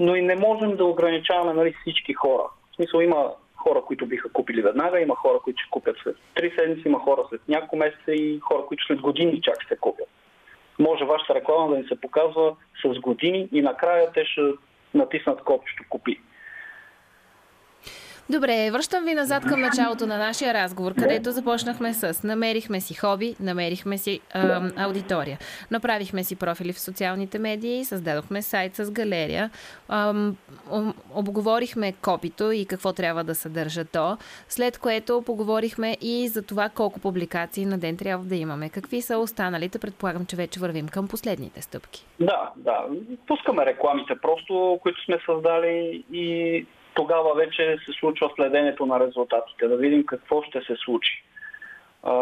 но и не можем да ограничаваме нали, всички хора. В смисъл има хора, които биха купили веднага, има хора, които ще купят след 3 седмици, има хора след няколко месеца и хора, които след години чак ще купят. Може вашата реклама да ни се показва с години и накрая те ще натиснат копчето купи. Добре, връщам ви назад към началото на нашия разговор, където започнахме с намерихме си хоби, намерихме си а, аудитория. Направихме си профили в социалните медии, създадохме сайт с галерия, а, обговорихме копито и какво трябва да съдържа то, след което поговорихме и за това колко публикации на ден трябва да имаме. Какви са останалите? Предполагам, че вече вървим към последните стъпки. Да, да. Пускаме рекламите просто, които сме създали и тогава вече се случва следенето на резултатите, да видим какво ще се случи. А,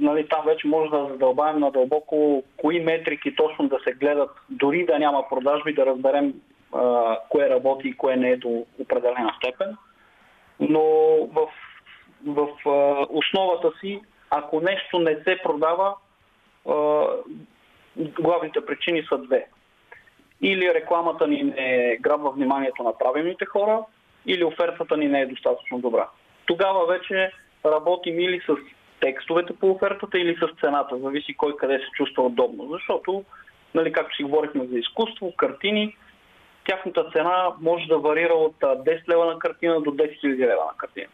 нали, там вече може да задълбаем надълбоко кои метрики точно да се гледат, дори да няма продажби, да разберем а, кое работи и кое не е до определена степен. Но в, в а, основата си, ако нещо не се продава, а, главните причини са две. Или рекламата ни не грабва вниманието на правилните хора, или офертата ни не е достатъчно добра. Тогава вече работим или с текстовете по офертата или с цената. Зависи кой къде се чувства удобно. Защото, нали, както си говорихме за изкуство, картини, тяхната цена може да варира от 10 лева на картина до 10 000 лева на картина.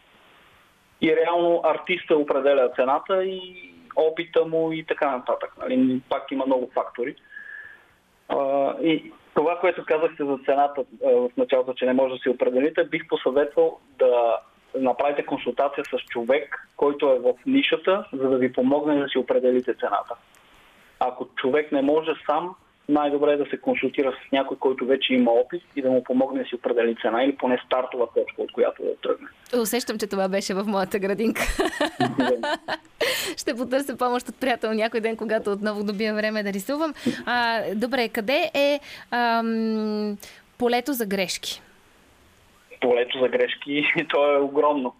И реално артиста определя цената и опита му и така нататък. Нали? Пак има много фактори. А, и това, което казахте за цената а, в началото, че не може да си определите, бих посъветвал да направите консултация с човек, който е в нишата, за да ви помогне да си определите цената. Ако човек не може сам, най-добре е да се консултира с някой, който вече има опит и да му помогне да си определи цена или поне стартова точка, от която да тръгне. Усещам, че това беше в моята градинка. Ще потърся помощ от приятел някой ден, когато отново добия време да рисувам. А, добре, къде е ам, полето за грешки? Полето за грешки, то е огромно.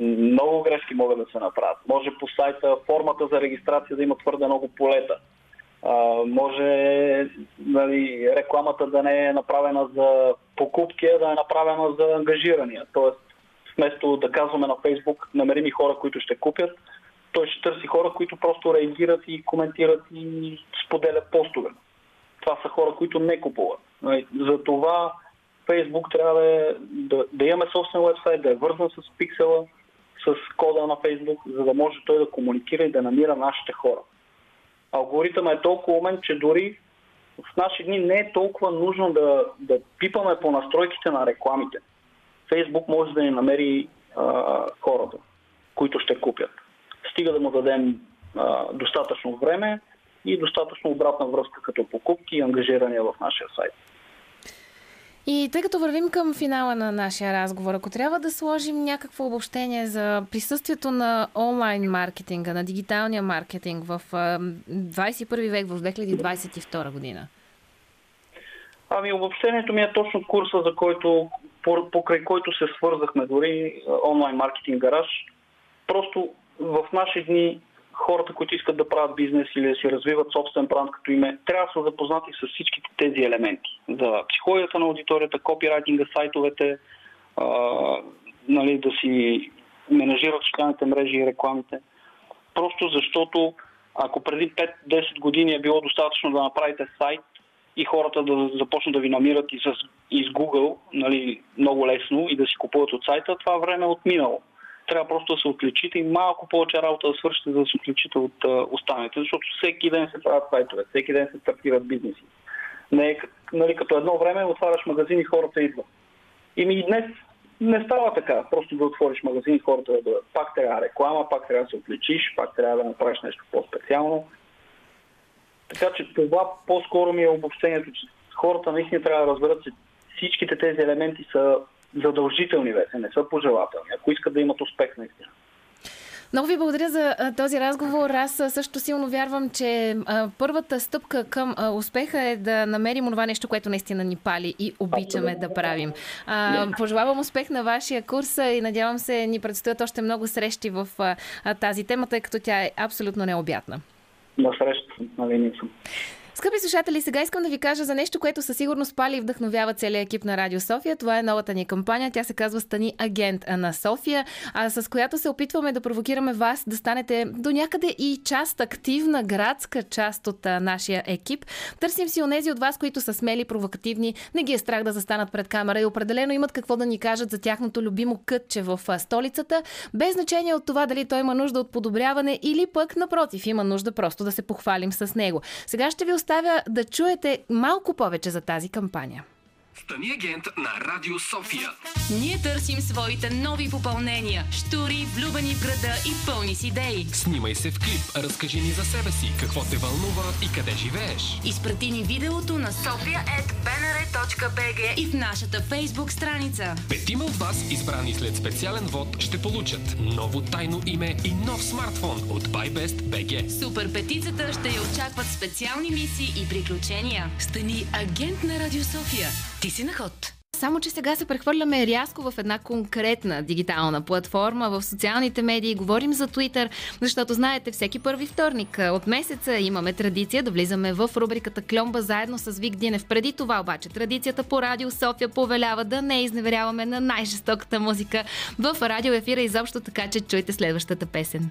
Много грешки могат да се направят. Може по сайта формата за регистрация да има твърде много полета може нали, рекламата да не е направена за покупки, а да е направена за ангажирания. Тоест, вместо да казваме на Фейсбук, намери ми хора, които ще купят, той ще търси хора, които просто реагират и коментират и споделят постове. Това са хора, които не купуват. Нали, за това Фейсбук трябва да, да, да имаме собствен вебсайт, да е вързан с пиксела, с кода на Фейсбук, за да може той да комуникира и да намира нашите хора алгоритъм е толкова умен, че дори в наши дни не е толкова нужно да, да пипаме по настройките на рекламите. Фейсбук може да ни намери а, хората, които ще купят. Стига да му дадем а, достатъчно време и достатъчно обратна връзка като покупки и ангажирания в нашия сайт. И тъй като вървим към финала на нашия разговор, ако трябва да сложим някакво обобщение за присъствието на онлайн маркетинга, на дигиталния маркетинг в 21 век, в 2022 година? Ами обобщението ми е точно курса, за който, покрай който се свързахме дори онлайн маркетинг гараж. Просто в наши дни хората, които искат да правят бизнес или да си развиват собствен бранд като име, трябва да са запознати с всичките тези елементи. За психологията на аудиторията, копирайтинга, сайтовете, а, нали, да си менажират социалните мрежи и рекламите. Просто защото ако преди 5-10 години е било достатъчно да направите сайт и хората да започнат да ви намират и с, и с Google нали, много лесно и да си купуват от сайта, това време е отминало трябва просто да се отличите и малко повече работа да свършите, за да се отличите от а, останалите, защото всеки ден се правят сайтове, всеки ден се стартират бизнеси. Не е нали, като едно време отваряш магазин и хората идват. И ми днес не става така. Просто да отвориш магазин и хората да дойдат. Пак трябва реклама, пак трябва да се отличиш, пак трябва да направиш нещо по-специално. Така че това по-скоро ми е обобщението, че хората наистина трябва да разберат, че всичките тези елементи са задължителни вече, не са пожелателни, ако искат да имат успех наистина. Много ви благодаря за този разговор. Аз също силно вярвам, че първата стъпка към успеха е да намерим това нещо, което наистина ни пали и обичаме да правим. Пожелавам успех на вашия курс и надявам се ни предстоят още много срещи в тази тема, тъй като тя е абсолютно необятна. На среща, нали съм. Скъпи слушатели, сега искам да ви кажа за нещо, което със сигурност пали и вдъхновява целият екип на Радио София. Това е новата ни кампания. Тя се казва Стани агент на София, а с която се опитваме да провокираме вас да станете до някъде и част, активна градска част от нашия екип. Търсим си онези от вас, които са смели, провокативни, не ги е страх да застанат пред камера и определено имат какво да ни кажат за тяхното любимо кътче в столицата, без значение от това дали той има нужда от подобряване или пък напротив има нужда просто да се похвалим с него. Сега ще ви оставя да чуете малко повече за тази кампания. Стани агент на Радио София. Ние търсим своите нови попълнения. Штури, влюбени в града и пълни с идеи. Снимай се в клип, разкажи ни за себе си, какво те вълнува и къде живееш. Изпрати ни видеото на sofia.bnr.bg и в нашата фейсбук страница. Петима от вас, избрани след специален вод, ще получат ново тайно име и нов смартфон от ByBest BG. Супер петицата ще я очакват специални мисии и приключения. Стани агент на Радио София. Ти си на ход. Само, че сега се прехвърляме рязко в една конкретна дигитална платформа в социалните медии. Говорим за Twitter, защото знаете, всеки първи вторник от месеца имаме традиция да влизаме в рубриката Кльомба заедно с Вик Динев. Преди това обаче традицията по Радио София повелява да не изневеряваме на най-жестоката музика в радио ефира изобщо, така че чуйте следващата песен.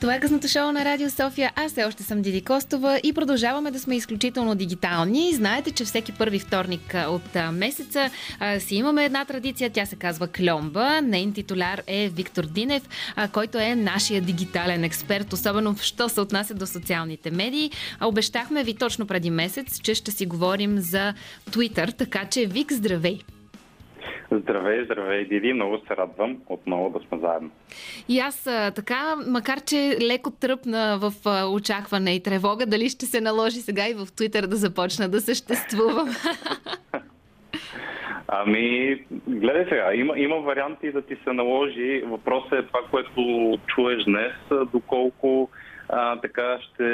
Това е късното шоу на Радио София. Аз все още съм Диди Костова и продължаваме да сме изключително дигитални. Знаете, че всеки първи вторник от месеца си имаме една традиция. Тя се казва Кльомба. Нейн титуляр е Виктор Динев, който е нашия дигитален експерт, особено в що се отнася до социалните медии. Обещахме ви точно преди месец, че ще си говорим за Twitter, така че Вик, здравей! Здравей, здравей, Диди. Много се радвам отново да сме заедно. И аз така, макар че леко тръпна в очакване и тревога, дали ще се наложи сега и в Твитър да започна да съществувам. Ами, гледай сега, има, има варианти да ти се наложи. Въпросът е това, което чуеш днес, доколко а, така ще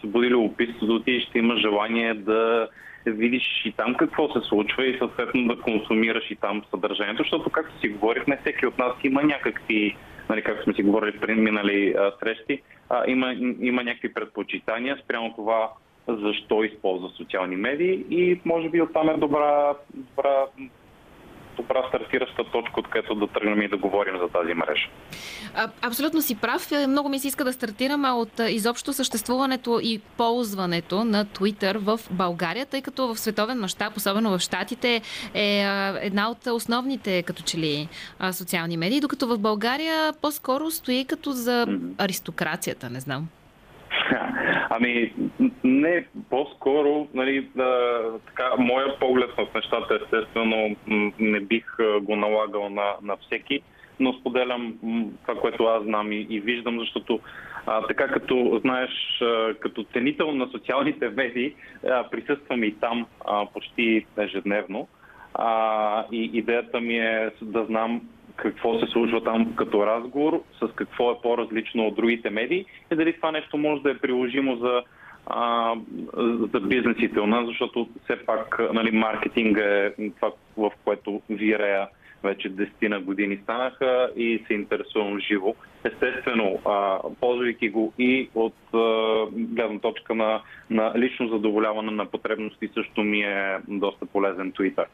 се буди любопитството ти и ще има желание да видиш и там какво се случва и съответно да консумираш и там съдържанието, защото както си говорихме, всеки от нас има някакви, нали, както сме си говорили при минали а, срещи, а, има, има някакви предпочитания спрямо това защо използва социални медии и може би оттам е добра, добра добра стартираща точка, откъдето да тръгнем и да говорим за тази мрежа. А, абсолютно си прав. Е, много ми се иска да стартираме от изобщо съществуването и ползването на Twitter в България, тъй като в световен мащаб, особено в Штатите, е една от основните като че ли социални медии, докато в България по-скоро стои като за аристокрацията, не знам. Ами, не, по-скоро, нали, да, така, моя поглед на нещата, естествено, не бих го налагал на, на всеки, но споделям това, което аз знам и, и виждам, защото а, така като знаеш, а, като ценител на социалните медии, а, присъствам и там а, почти ежедневно. А, и идеята ми е да знам какво се случва там като разговор, с какво е по-различно от другите медии и дали това нещо може да е приложимо за, а, за бизнесите у нас, защото все пак нали, маркетинг е това, в което вирея вече 10 на години станаха и се интересувам живо. Естествено, а, ползвайки го и от а, гледна точка на, на лично задоволяване на потребности, също ми е доста полезен Twitter.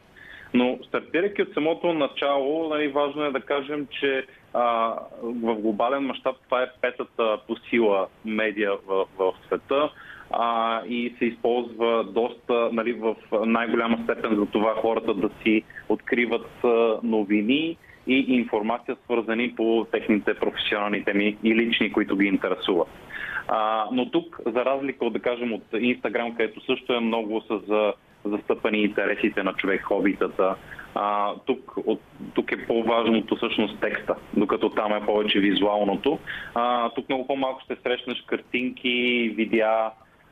Но стартирайки от самото начало, нали, важно е да кажем, че а, в глобален мащаб това е петата по сила медия в, в света а, и се използва доста нали, в най-голяма степен за това хората да си откриват новини и информация свързани по техните професионални теми и лични, които ги интересуват. А, но тук, за разлика от, да кажем, от Инстаграм, където също е много с застъпани интересите на човек, хобитата. А, тук, от, тук е по-важното всъщност текста, докато там е повече визуалното. А, тук много по-малко ще срещнеш картинки, видеа,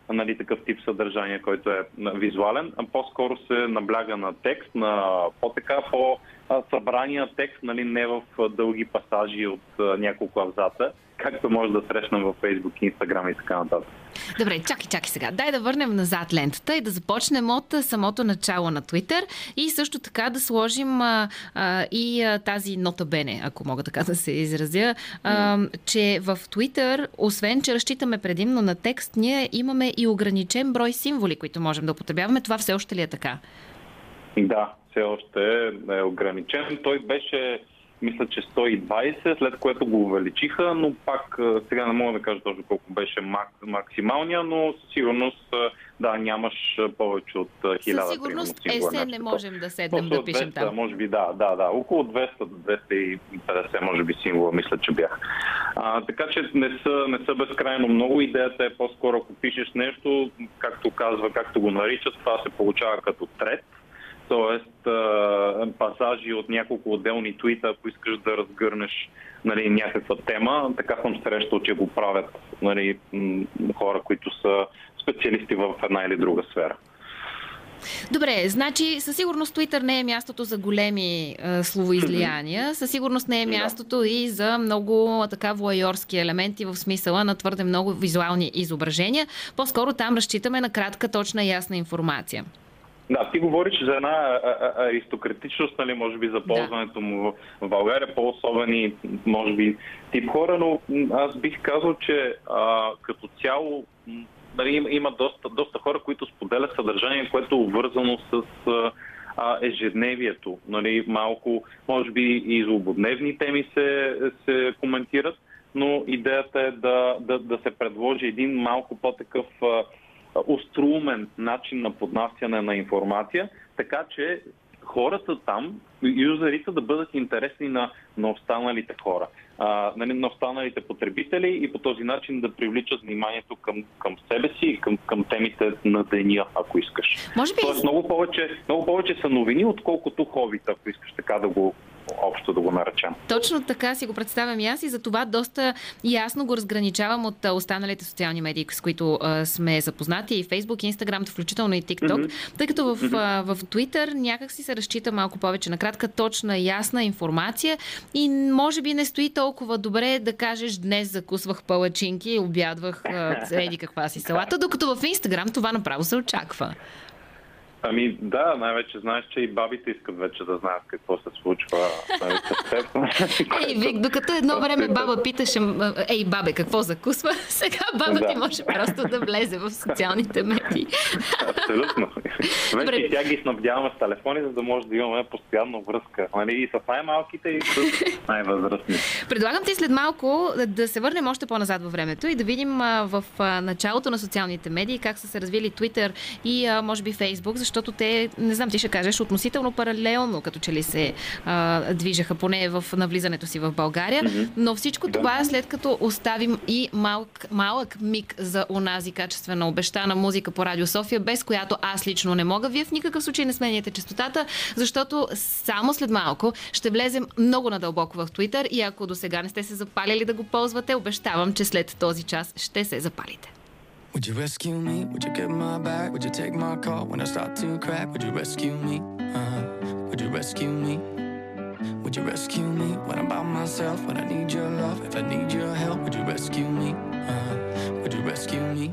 нали, такъв тип съдържание, който е визуален, а по-скоро се набляга на текст, на по-така по-събрания текст, нали, не в дълги пасажи от няколко абзаца, както може да срещнем във Facebook, Instagram и така нататък. Добре, чакай, чакай сега. Дай да върнем назад лентата и да започнем от самото начало на Twitter и също така да сложим а, а, и а, тази нота бене, ако мога така да се изразя, а, че в Twitter, освен, че разчитаме предимно на текст, ние имаме и ограничен брой символи, които можем да употребяваме. Това все още ли е така? Да, все още е ограничен. Той беше мисля, че 120, след което го увеличиха, но пак сега не мога да кажа точно колко беше мак, максималния, но със сигурност да, нямаш повече от 1000. Със сигурност есе не можем да седнем да пишем 200, там. Може би да, да, да. Около 200 250 може би символа, мисля, че бях. А, така че не са, не са безкрайно много. Идеята е по-скоро, ако пишеш нещо, както казва, както го наричат, това се получава като трет т.е. пасажи от няколко отделни твита, ако искаш да разгърнеш нали, някаква тема. Така съм срещал, че го правят нали, хора, които са специалисти в една или друга сфера. Добре, значи със сигурност Twitter не е мястото за големи е, словоизлияния, със сигурност не е мястото и за много така воайорски елементи в смисъла на твърде много визуални изображения. По-скоро там разчитаме на кратка, точна и ясна информация. Да, ти говориш за една аристократичност, нали, може би за ползването му в България, по-особени, може би, тип хора, но аз бих казал, че а, като цяло нали, има, доста, доста хора, които споделят съдържание, което е обвързано с а, ежедневието. Нали, малко, може би и злободневни теми се, се коментират, но идеята е да, да, да се предложи един малко по-такъв остроумен начин на поднасяне на информация, така че хората там, юзерите да бъдат интересни на, на останалите хора, а, нали, на останалите потребители и по този начин да привличат вниманието към, към себе си и към, към темите на деня, ако искаш. Може би... Тоест много повече, много повече са новини, отколкото хобита, ако искаш така да го общо да го наречем. Точно така си го представям и аз и за това доста ясно го разграничавам от останалите социални медии, с които а, сме запознати и Facebook, и Instagram, включително и TikTok, mm-hmm. тъй като в, mm-hmm. а, в Twitter някак си се разчита малко повече на кратка, точна, ясна информация и може би не стои толкова добре да кажеш днес закусвах палачинки и обядвах еди каква си салата, докато в Instagram това направо се очаква. Ами да, най-вече знаеш, че и бабите искат вече да знаят какво се случва. Ей, Вик, докато едно време баба питаше, ей, бабе, какво закусва, сега баба да. ти може просто да влезе в социалните медии. Абсолютно. Вече и тя ги снабдяваме с телефони, за да може да имаме постоянно връзка. Нали? И с най-малките, и с най-възрастни. Предлагам ти след малко да се върнем още по-назад във времето и да видим в началото на социалните медии как са се развили Twitter и може би Facebook, защото защото те, не знам, ти ще кажеш, относително паралелно, като че ли се а, движаха поне в навлизането си в България. Mm-hmm. Но всичко да. това, след като оставим и малък, малък миг за онази качествена обещана музика по Радио София, без която аз лично не мога, вие в никакъв случай не сменяте частотата, защото само след малко ще влезем много надълбоко в Twitter и ако до сега не сте се запалили да го ползвате, обещавам, че след този час ще се запалите. Would you rescue me? Would you get my back? Would you take my call when I start to crack? Would you rescue me? Uh-huh. Would you rescue me? Would you rescue me when I'm by myself? When I need your love? If I need your help, would you rescue me? Uh-huh. Would you rescue me?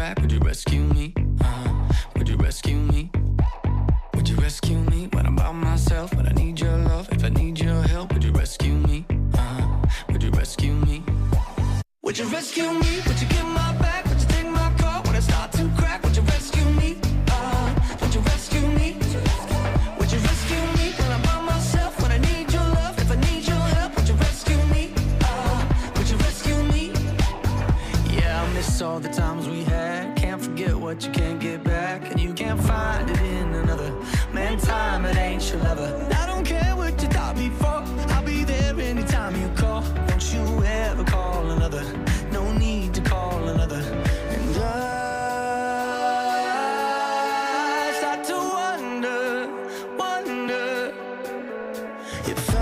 trap. Would you rescue me? Uh-huh. Would you rescue me? Would you rescue me when I'm by myself? When I need your love, if I need your help, would you rescue me? Uh-huh. Would you rescue me? Would you rescue me? Would you give my what you can't get back And you can't find it in another Man, time, it ain't your lover. I don't care what you thought before. I'll be there anytime you call. Don't you ever call another. No need to call another. And I start to wonder, wonder. If I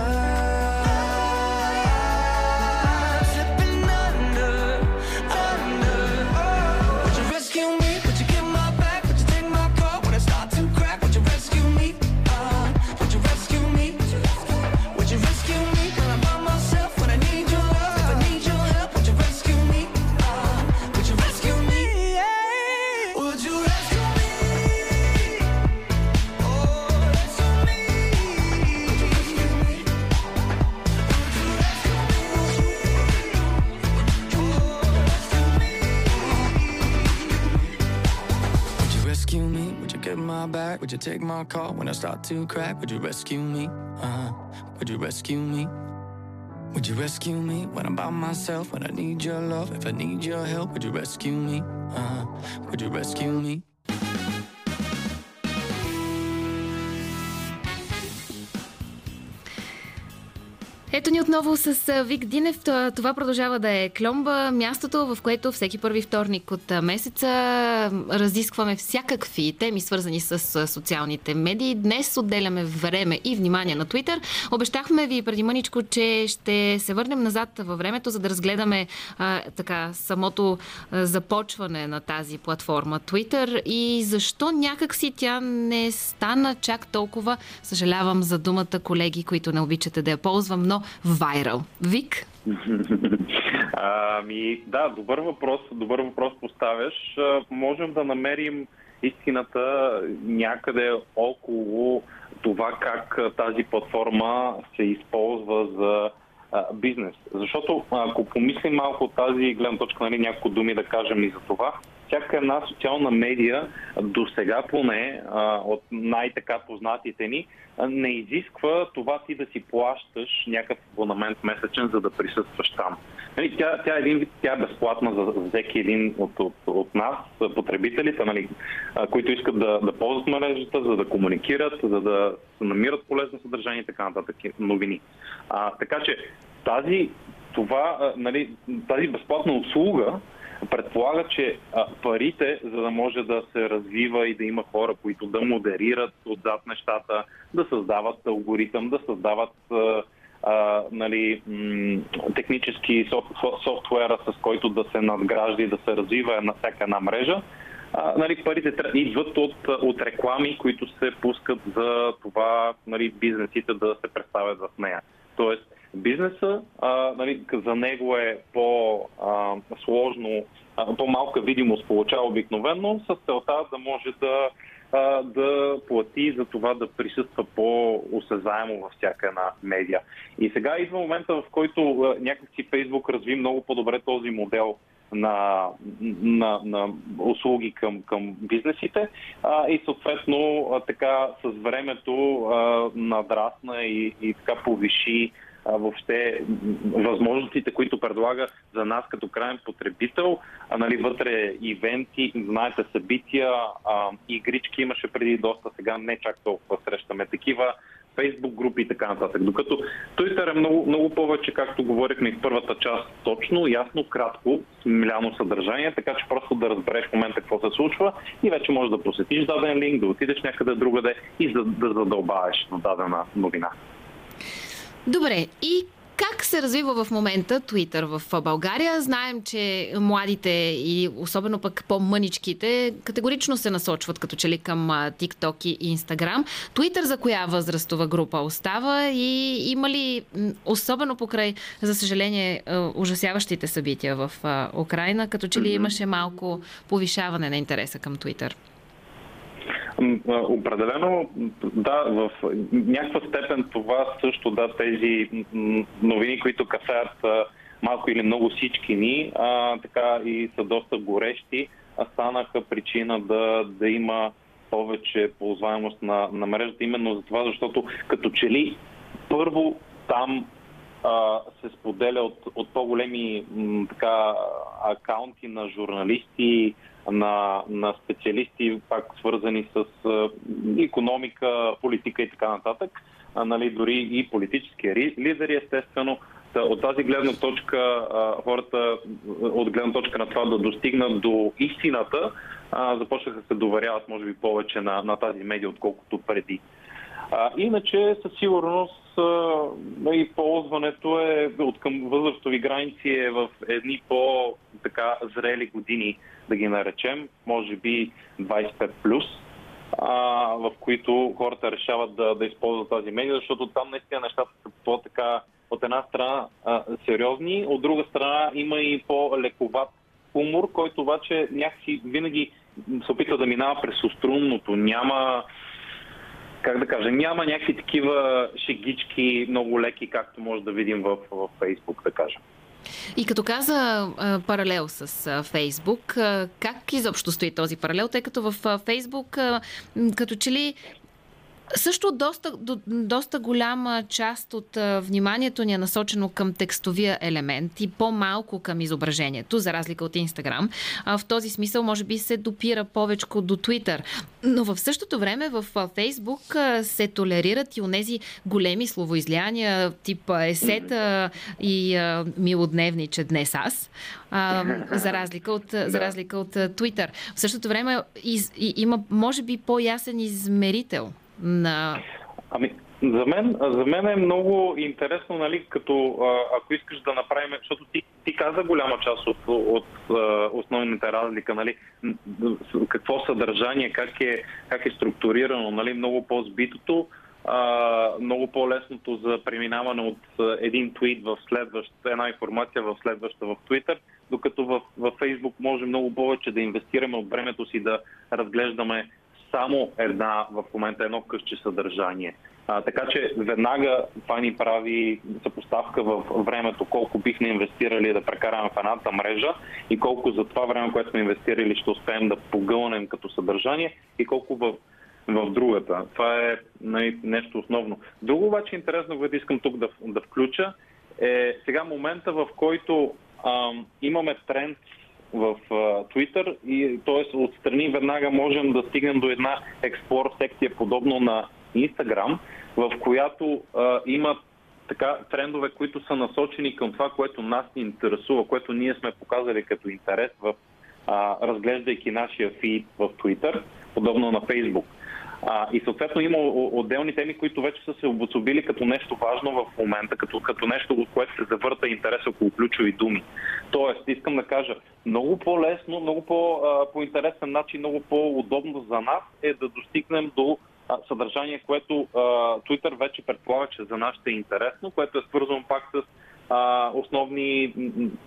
when I start to crack? Would you rescue me? Uh-huh. Would you rescue me? Would you rescue me when I'm by myself? When I need your love, if I need your help, would you rescue me? Uh-huh. Would you rescue me? Ето ни отново с Вик Динев. Това- продължава да е Кломба, мястото, в което всеки първи вторник от месеца разискваме всякакви теми, свързани с социалните медии. Днес отделяме време и внимание на Twitter. Обещахме ви преди мъничко, че ще се върнем назад във времето, за да разгледаме а, така самото започване на тази платформа Twitter и защо някакси тя не стана чак толкова, съжалявам за думата, колеги, които не обичате да я ползвам, но вайрал. Вик? Ами, да, добър въпрос, добър въпрос поставяш. Можем да намерим истината някъде около това как тази платформа се използва за бизнес. Защото ако помислим малко от тази гледна точка, нали, няколко думи да кажем и за това, всяка една социална медия, до сега поне, от най-така познатите ни, не изисква това ти да си плащаш някакъв абонамент месечен, за да присъстваш там. Нали, тя, тя, е един, тя е безплатна за, всеки един от, от, от нас, потребителите, нали, които искат да, да ползват мрежата, за да комуникират, за да намират полезно съдържание и така нататък, новини. А, така че тази, това, нали, тази безплатна услуга предполага, че парите, за да може да се развива и да има хора, които да модерират отзад нещата, да създават алгоритъм, да създават а, нали, технически соф- софтуера, с който да се надгражда и да се развива на всяка една мрежа, а, нали, парите идват от, от реклами, които се пускат за това нали, бизнесите да се представят в нея. Тоест, бизнеса, а, нали, за него е по-сложно, по-малка видимост получава обикновено, с целта да може да, а, да плати за това да присъства по-осезаемо във всяка една медия. И сега идва момента, в който някакси Фейсбук разви много по-добре този модел на, на, на услуги към, към бизнесите а, и съответно а, така с времето а, надрасна и, и така повиши а, въобще възможностите, които предлага за нас като крайен потребител. А, нали, вътре ивенти, знаете, събития, а, игрички имаше преди доста, сега не чак толкова срещаме такива. Фейсбук групи и така нататък. Докато Twitter е много, много повече, както говорихме и в първата част, точно, ясно, кратко, смляно съдържание, така че просто да разбереш в момента какво се случва и вече можеш да посетиш даден линк, да отидеш някъде другаде и да, да задълбаеш на дадена новина. Добре, и как се развива в момента Twitter в България? Знаем, че младите и особено пък по-мъничките категорично се насочват като че ли към TikTok и Instagram. Twitter за коя възрастова група остава и има ли, особено покрай, за съжаление, ужасяващите събития в Украина, като че ли имаше малко повишаване на интереса към Twitter? Определено, да, в някаква степен това също, да, тези новини, които касаят малко или много всички ни, а, така и са доста горещи, а станаха причина да, да има повече ползваемост на, на мрежата, именно за това, защото като че ли първо там а, се споделя от, от по-големи м, така, акаунти на журналисти, на, на специалисти, пак свързани с економика, политика и така нататък, а, нали, дори и политически ри- лидери, естествено. От тази гледна точка, хората, от гледна точка на това да достигнат до истината, започнаха да се доверяват, може би, повече на, на тази медия, отколкото преди. А, иначе, със сигурност, и ползването е от към възрастови граници е в едни по-така зрели години, да ги наречем, може би 25+, плюс, в които хората решават да, да използват тази медия, защото там наистина нещата са по-така от една страна а, сериозни, от друга страна има и по-лековат хумор, който обаче някакси винаги се опитва да минава през острунното. Няма как да кажа, няма някакви такива шегички много леки, както може да видим в, в Фейсбук, да кажем. И като каза паралел с Фейсбук, как изобщо стои този паралел, тъй като в Фейсбук като че ли Също доста, до, доста голяма част от а, вниманието ни е насочено към текстовия елемент и по-малко към изображението, за разлика от Инстаграм. А, в този смисъл, може би, се допира повече до Твитър. Но в същото време в Фейсбук а, се толерират и онези големи словоизлияния, тип есета и а, милодневниче днес аз, а, за разлика от, за разлика от Твитър. В същото време из, и, има, може би, по-ясен измерител на... Ами, за мен, за мен е много интересно, нали, като ако искаш да направим, защото ти, ти каза голяма част от, от, от основните разлика, нали, какво съдържание, как е, как е структурирано, нали, много по-збитото, а, много по-лесното за преминаване от един твит в следващ, една информация в следваща в Twitter, докато в, в Facebook може много повече да инвестираме от времето си да разглеждаме само една в момента едно къще съдържание. А, така че веднага това ни прави съпоставка в времето колко бихме инвестирали да прекараме в едната мрежа и колко за това време, което сме инвестирали, ще успеем да погълнем като съдържание и колко в, в другата. Това е нали, нещо основно. Друго обаче интересно, което искам тук да, да включа, е сега момента, в който ам, имаме тренд в Twitter и т.е. отстрани веднага можем да стигнем до една експлор секция подобно на Instagram, в която а, има така трендове, които са насочени към това, което нас ни интересува, което ние сме показали като интерес в а, разглеждайки нашия фид в Twitter, подобно на Facebook. А, и съответно има отделни теми, които вече са се обособили като нещо важно в момента, като, като нещо, от което се завърта интерес около ключови думи. Тоест, искам да кажа, много по-лесно, много по, по интересен начин, много по-удобно за нас е да достигнем до съдържание, което Twitter вече предполага, че за нас ще е интересно, което е свързано пак с основни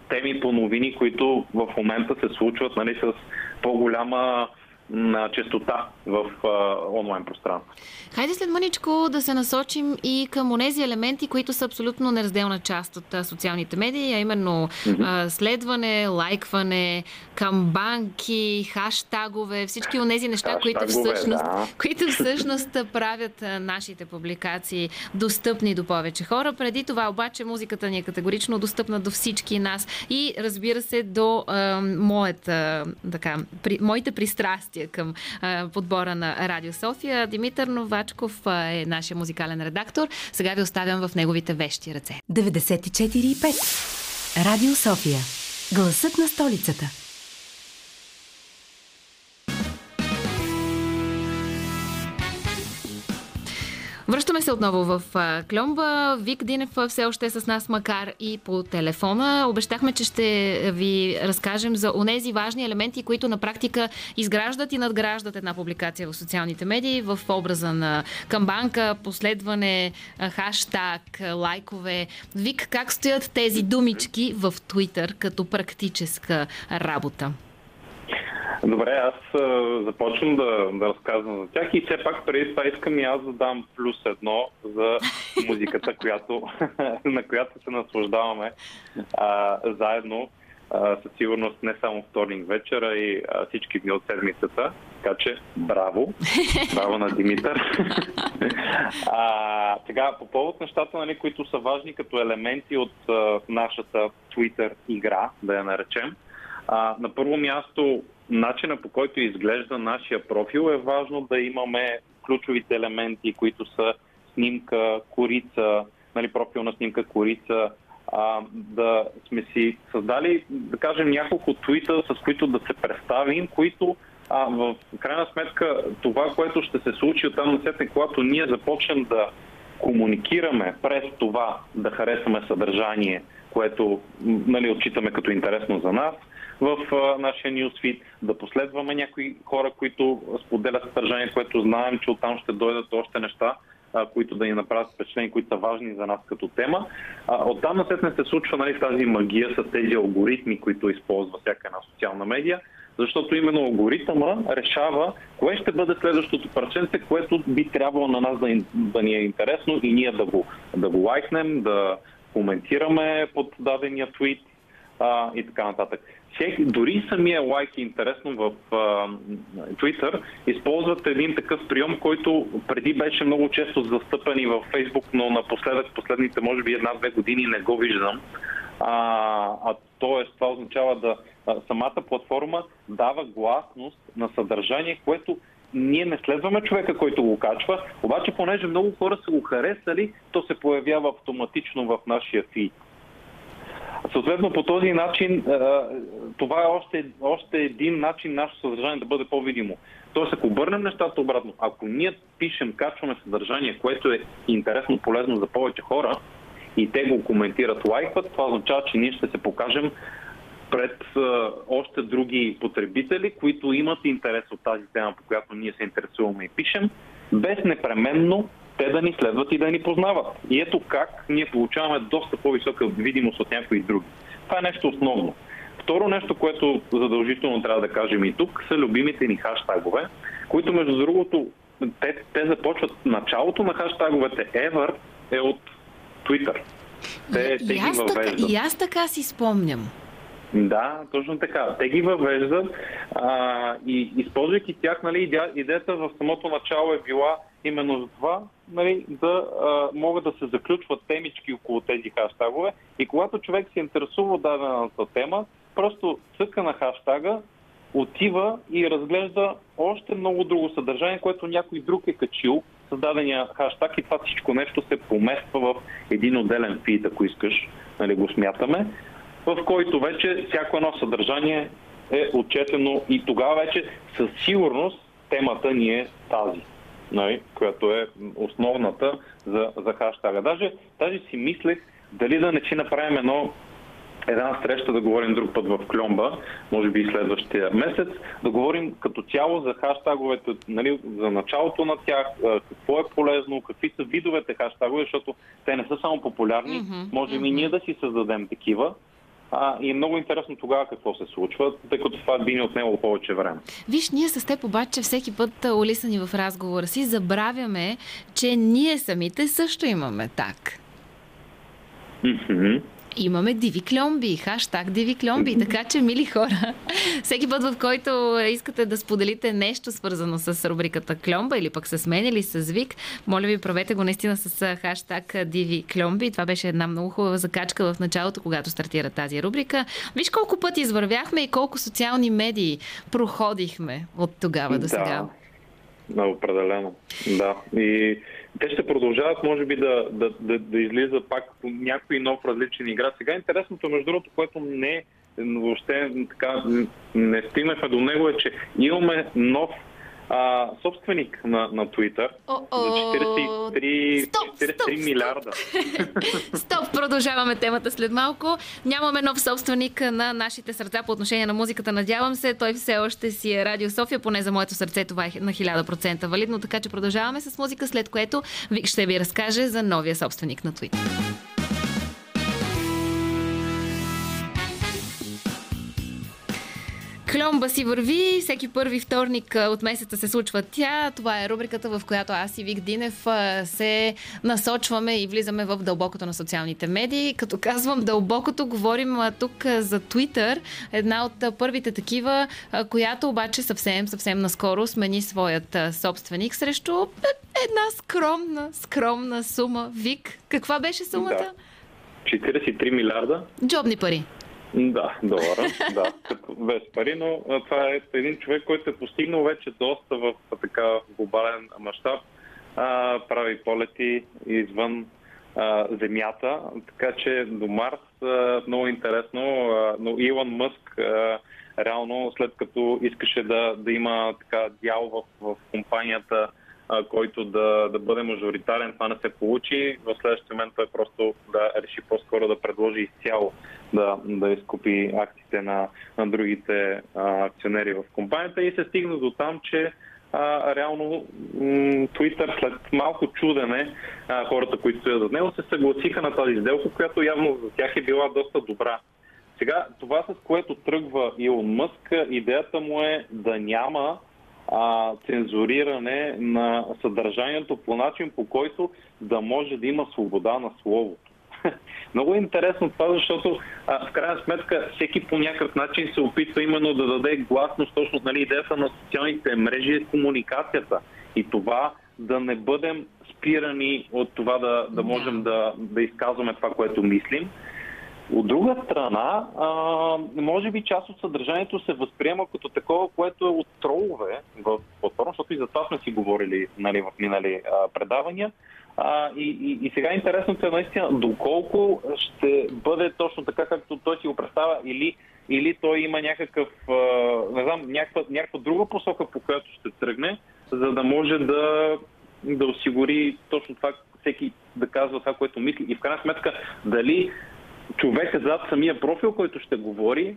теми по новини, които в момента се случват нали, с по-голяма на честота в а, онлайн пространство. Хайде след мъничко да се насочим и към онези елементи, които са абсолютно неразделна част от а, социалните медии, а именно mm-hmm. а, следване, лайкване, камбанки, хаштагове, всички онези неща, които всъщност, да. които всъщност правят а, нашите публикации достъпни до повече хора. Преди това обаче музиката ни е категорично достъпна до всички нас и разбира се до а, моята, така, при, моите пристрастия реакция към подбора на Радио София. Димитър Новачков е нашия музикален редактор. Сега ви оставям в неговите вещи ръце. 94,5 Радио София. Гласът на столицата. Връщаме се отново в Кльомба. Вик Динев все още е с нас, макар и по телефона. Обещахме, че ще ви разкажем за онези важни елементи, които на практика изграждат и надграждат една публикация в социалните медии в образа на камбанка, последване, хаштаг, лайкове. Вик, как стоят тези думички в Твитър като практическа работа? Добре, аз започвам да, да разказвам за тях и все пак преди това искам и аз да дам плюс едно за музиката, която, на която се наслаждаваме а, заедно. А, със сигурност не само вторник вечера и а, всички дни от седмицата. Така че, браво! Браво на Димитър! а, сега, по повод нещата, нали, които са важни като елементи от а, нашата Twitter игра, да я наречем, а, на първо място начина по който изглежда нашия профил е важно да имаме ключовите елементи, които са снимка, корица, нали, профилна снимка, корица, а, да сме си създали, да кажем, няколко твита, с които да се представим, които а, в крайна сметка това, което ще се случи от там на когато ние започнем да комуникираме през това да харесваме съдържание, което нали, отчитаме като интересно за нас, в нашия нюсфит, да последваме някои хора, които споделят съдържание, което знаем, че оттам ще дойдат още неща, които да ни направят впечатление, които са важни за нас като тема. Оттам насетне се случва нали, тази магия с тези алгоритми, които използва всяка една социална медия, защото именно алгоритъма решава кое ще бъде следващото парченце, което би трябвало на нас да, да ни е интересно и ние да го, да го лайкнем, да коментираме под дадения твит а, и така нататък. Дори самия лайк е интересно в Twitter, използват един такъв прием, който преди беше много често застъпен и във Facebook, но напоследък, последните може би една-две години не го виждам. А, а т.е. това означава да самата платформа дава гласност на съдържание, което ние не следваме човека, който го качва, обаче понеже много хора са го харесали, то се появява автоматично в нашия фид. Съответно, по този начин, това е още, още един начин нашето съдържание да бъде по-видимо. Тоест, ако обърнем нещата обратно, ако ние пишем, качваме съдържание, което е интересно, полезно за повече хора, и те го коментират, лайкват, това означава, че ние ще се покажем пред още други потребители, които имат интерес от тази тема, по която ние се интересуваме и пишем, без непременно те да ни следват и да ни познават. И ето как ние получаваме доста по-висока видимост от някои други. Това е нещо основно. Второ нещо, което задължително трябва да кажем и тук, са любимите ни хаштагове, които между другото, те, те започват началото на хаштаговете ever е от Twitter. Те, и, те и, аз така, и аз така си спомням. Да, точно така. Те ги въвеждат а, и използвайки тях, нали, идеята в самото начало е била именно за това, нали, да а, могат да се заключват темички около тези хаштагове. И когато човек се интересува от дадената тема, просто цъка на хаштага, отива и разглежда още много друго съдържание, което някой друг е качил с дадения хаштаг и това всичко нещо се помества в един отделен фид, ако искаш, нали, го смятаме в който вече всяко едно съдържание е отчетено. И тогава вече със сигурност темата ни е тази, нали, която е основната за, за хаштага. Даже, даже си мислех дали да не си направим едно една среща да говорим друг път в Кльомба, може би и следващия месец, да говорим като цяло за хаштаговете, нали, за началото на тях, какво е полезно, какви са видовете хаштагове, защото те не са само популярни, mm-hmm. можем mm-hmm. и ние да си създадем такива, а, и е много интересно тогава какво се случва, тъй като това би ни отнело повече време. Виж, ние с теб обаче всеки път улисани в разговора си забравяме, че ние самите също имаме так. Mm-hmm. Имаме диви кльомби, хаштаг диви кльомби. Така че, мили хора, всеки път, в който искате да споделите нещо свързано с рубриката кльомба или пък с мен или с Вик, моля ви, правете го наистина с хаштаг диви кльомби. Това беше една много хубава закачка в началото, когато стартира тази рубрика. Виж колко пъти извървяхме и колко социални медии проходихме от тогава до сега. Да, определено. Да. И те ще продължават, може би, да, да, да, да излиза пак по някой нов различен игра. Сега интересното, между другото, което не въобще така, не стигнахме до него, е, че имаме нов а, собственик на, на Twitter за 43, стоп, 43 стоп, милиарда. Стоп, продължаваме темата след малко. Нямаме нов собственик на нашите сърца по отношение на музиката. Надявам се, той все още си е Радио София, поне за моето сърце това е на 1000% валидно, така че продължаваме с музика, след което ще ви разкаже за новия собственик на Twitter. Кломба си върви, всеки първи вторник от месеца се случва тя. Това е рубриката, в която аз и Вик Динев се насочваме и влизаме в дълбокото на социалните медии. Като казвам дълбокото, говорим тук за Twitter, една от първите такива, която обаче съвсем, съвсем наскоро смени своят собственик срещу една скромна, скромна сума. Вик, каква беше сумата? Да. 43 милиарда. Джобни пари. Да, долара, да, като без пари, но това е един човек, който е постигнал вече доста в така глобален мащаб, прави полети извън а, Земята, така че до Марс а, много интересно, а, но Илон Мъск а, реално след като искаше да, да има така дял в, в компанията който да, да бъде мажоритарен. Това не се получи. В следващия момент той просто да реши по-скоро да предложи изцяло да, да изкупи акциите на, на другите а, акционери в компанията и се стигна до там, че а, реално Twitter след малко чудене а, хората, които стоят за него, се съгласиха на тази сделка, която явно за тях е била доста добра. Сега, това с което тръгва Илон Мъск, идеята му е да няма а, цензуриране на съдържанието по начин, по който да може да има свобода на словото. много е интересно това, защото а, в крайна сметка всеки по някакъв начин се опитва именно да даде гласност. Точно нали, идеята на социалните мрежи е комуникацията. И това да не бъдем спирани от това да, да можем да, да изказваме това, което мислим. От друга страна, а, може би част от съдържанието се възприема като такова, което е от тролове в платформа, защото и за това сме си говорили нали, в минали а, предавания. А, и, и, и сега интересното е наистина доколко ще бъде точно така, както той си го представя, или, или той има някакъв, а, не знам, някаква, някаква друга посока, по която ще тръгне, за да може да, да осигури точно това, всеки да казва това, което мисли. И в крайна сметка, дали човека зад самия профил, който ще говори,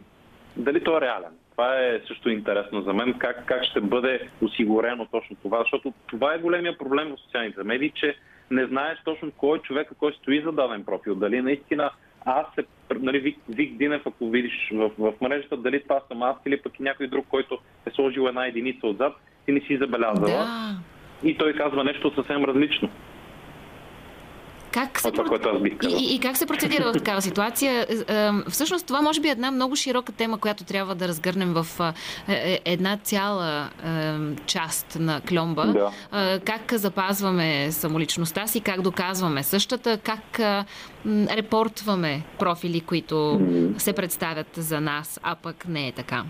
дали той е реален. Това е също интересно за мен, как, как ще бъде осигурено точно това, защото това е големия проблем в социалните медии, че не знаеш точно кой е човека, кой стои за даден профил. Дали наистина аз се, нали, Вик, Вик Динев, ако видиш в, в мрежата, дали това съм аз или пък и някой друг, който е сложил една единица отзад, ти не си забелязала. Да. И той казва нещо съвсем различно. Как се, Това, което аз бих казал. и, и, как се процедира в такава ситуация? Е, е, Всъщност това може би е една много широка тема, която трябва да разгърнем в е, е, една цяла е, част на кломба. Да. Е, Как запазваме самоличността си, как доказваме същата, как е, репортваме профили, които се представят за нас, а пък не е така.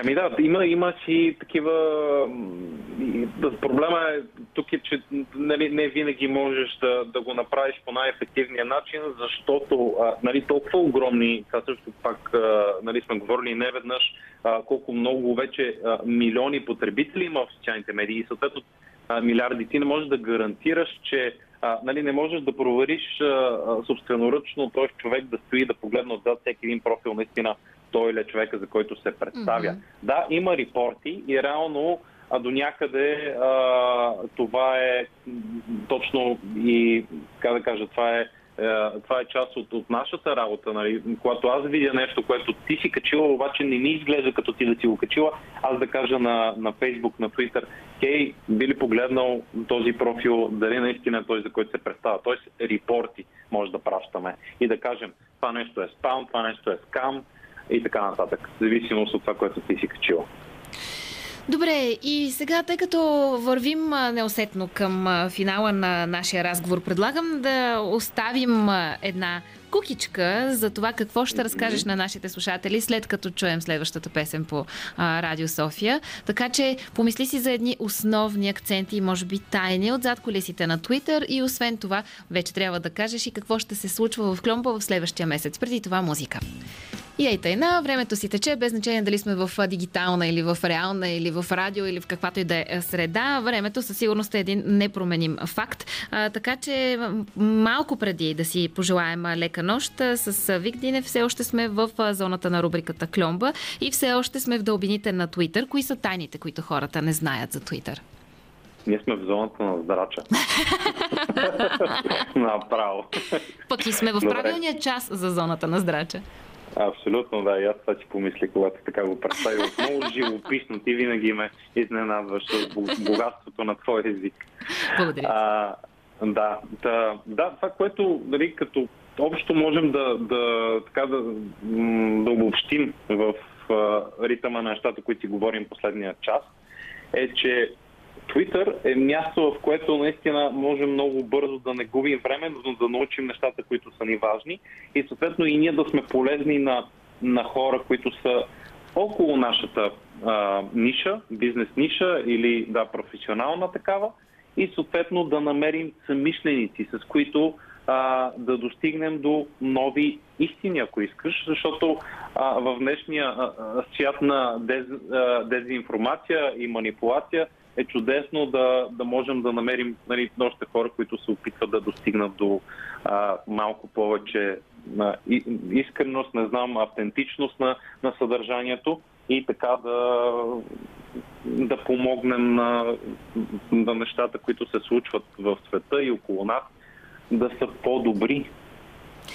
Ами да, има, има си такива... Проблема е тук е, че нали, не винаги можеш да, да го направиш по най-ефективния начин, защото а, нали, толкова огромни, това също пак а, нали, сме говорили не веднъж, а, колко много вече а, милиони потребители има в социалните медии и съответно милиарди. Ти не можеш да гарантираш, че а, нали, не можеш да провериш а, а, собственоръчно този човек да стои да погледне отзад всеки един профил наистина той или е човека, за който се представя. Мгм. Да, има репорти и реално а до някъде а, това е точно и, как да кажа, това е е, това е част от, от нашата работа. Нали? Когато аз видя нещо, което ти си качила, обаче не ми изглежда като ти да си го качила, аз да кажа на, на Facebook, на Twitter, хей, би ли погледнал този профил, дали наистина е той, за който се представя. Тоест, репорти може да пращаме и да кажем, това нещо е спам, това нещо е скам и така нататък. В зависимост от това, което ти си качила. Добре, и сега, тъй като вървим неусетно към финала на нашия разговор, предлагам да оставим една кукичка за това какво ще разкажеш на нашите слушатели след като чуем следващата песен по а, Радио София. Така че помисли си за едни основни акценти и може би тайни от зад колесите на Twitter и освен това вече трябва да кажеш и какво ще се случва в Кломба в следващия месец. Преди това музика. И ей тайна, времето си тече, без значение дали сме в дигитална или в реална или в радио или в каквато и да е среда. Времето със сигурност е един непроменим факт. А, така че малко преди да си пожелаем лека нощ с Вик Динев, все още сме в зоната на рубриката Кломба и все още сме в дълбините на Твитър. Кои са тайните, които хората не знаят за Твитър? Ние сме в зоната на здрача. Направо. Пък и сме в правилния час за зоната на здрача. Абсолютно, да. И аз това си помислих, когато така го представи. Много живописно. Ти винаги ме изненадваш с бо- богатството на твоя език. Благодаря. А, да, да, да, това, което дали, като общо можем да, да, така да, да обобщим в а, ритъма на нещата, които си говорим последния час, е, че Twitter е място, в което наистина можем много бързо да не губим време, но да научим нещата, които са ни важни. И съответно и ние да сме полезни на, на хора, които са около нашата а, ниша, бизнес ниша или да, професионална такава. И съответно да намерим съмишленици, с които а, да достигнем до нови истини, ако искаш, защото а, в днешния свят на дез, а, дезинформация и манипулация е чудесно да, да можем да намерим нали, още хора, които се опитват да достигнат до а, малко повече а, и, искреност, не знам, автентичност на, на съдържанието и така да, да помогнем на, на нещата, които се случват в света и около нас, да са по-добри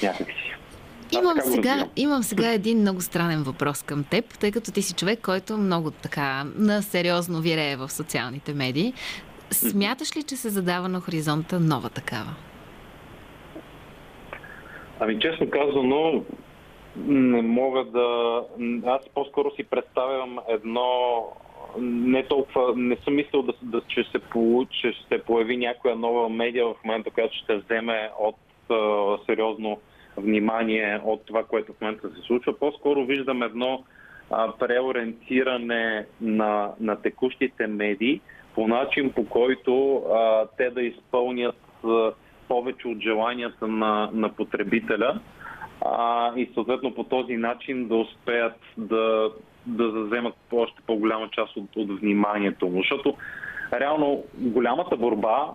някакси. Имам сега, имам сега един много странен въпрос към теб, тъй като ти си човек, който много така на сериозно вирее в социалните медии. Смяташ ли, че се задава на хоризонта нова такава? Ами честно казано, не мога да... Аз по-скоро си представям едно... Не толкова... Не съм мислил да, да че, се получи, че ще се появи някоя нова медия в момента, която ще вземе от а, сериозно внимание от това, което в момента се случва. По-скоро виждам едно а, преориентиране на, на текущите медии по начин, по който а, те да изпълнят а, повече от желанията на, на потребителя а, и съответно по този начин да успеят да, да заземат още по-голяма част от, от вниманието му. Защото реално голямата борба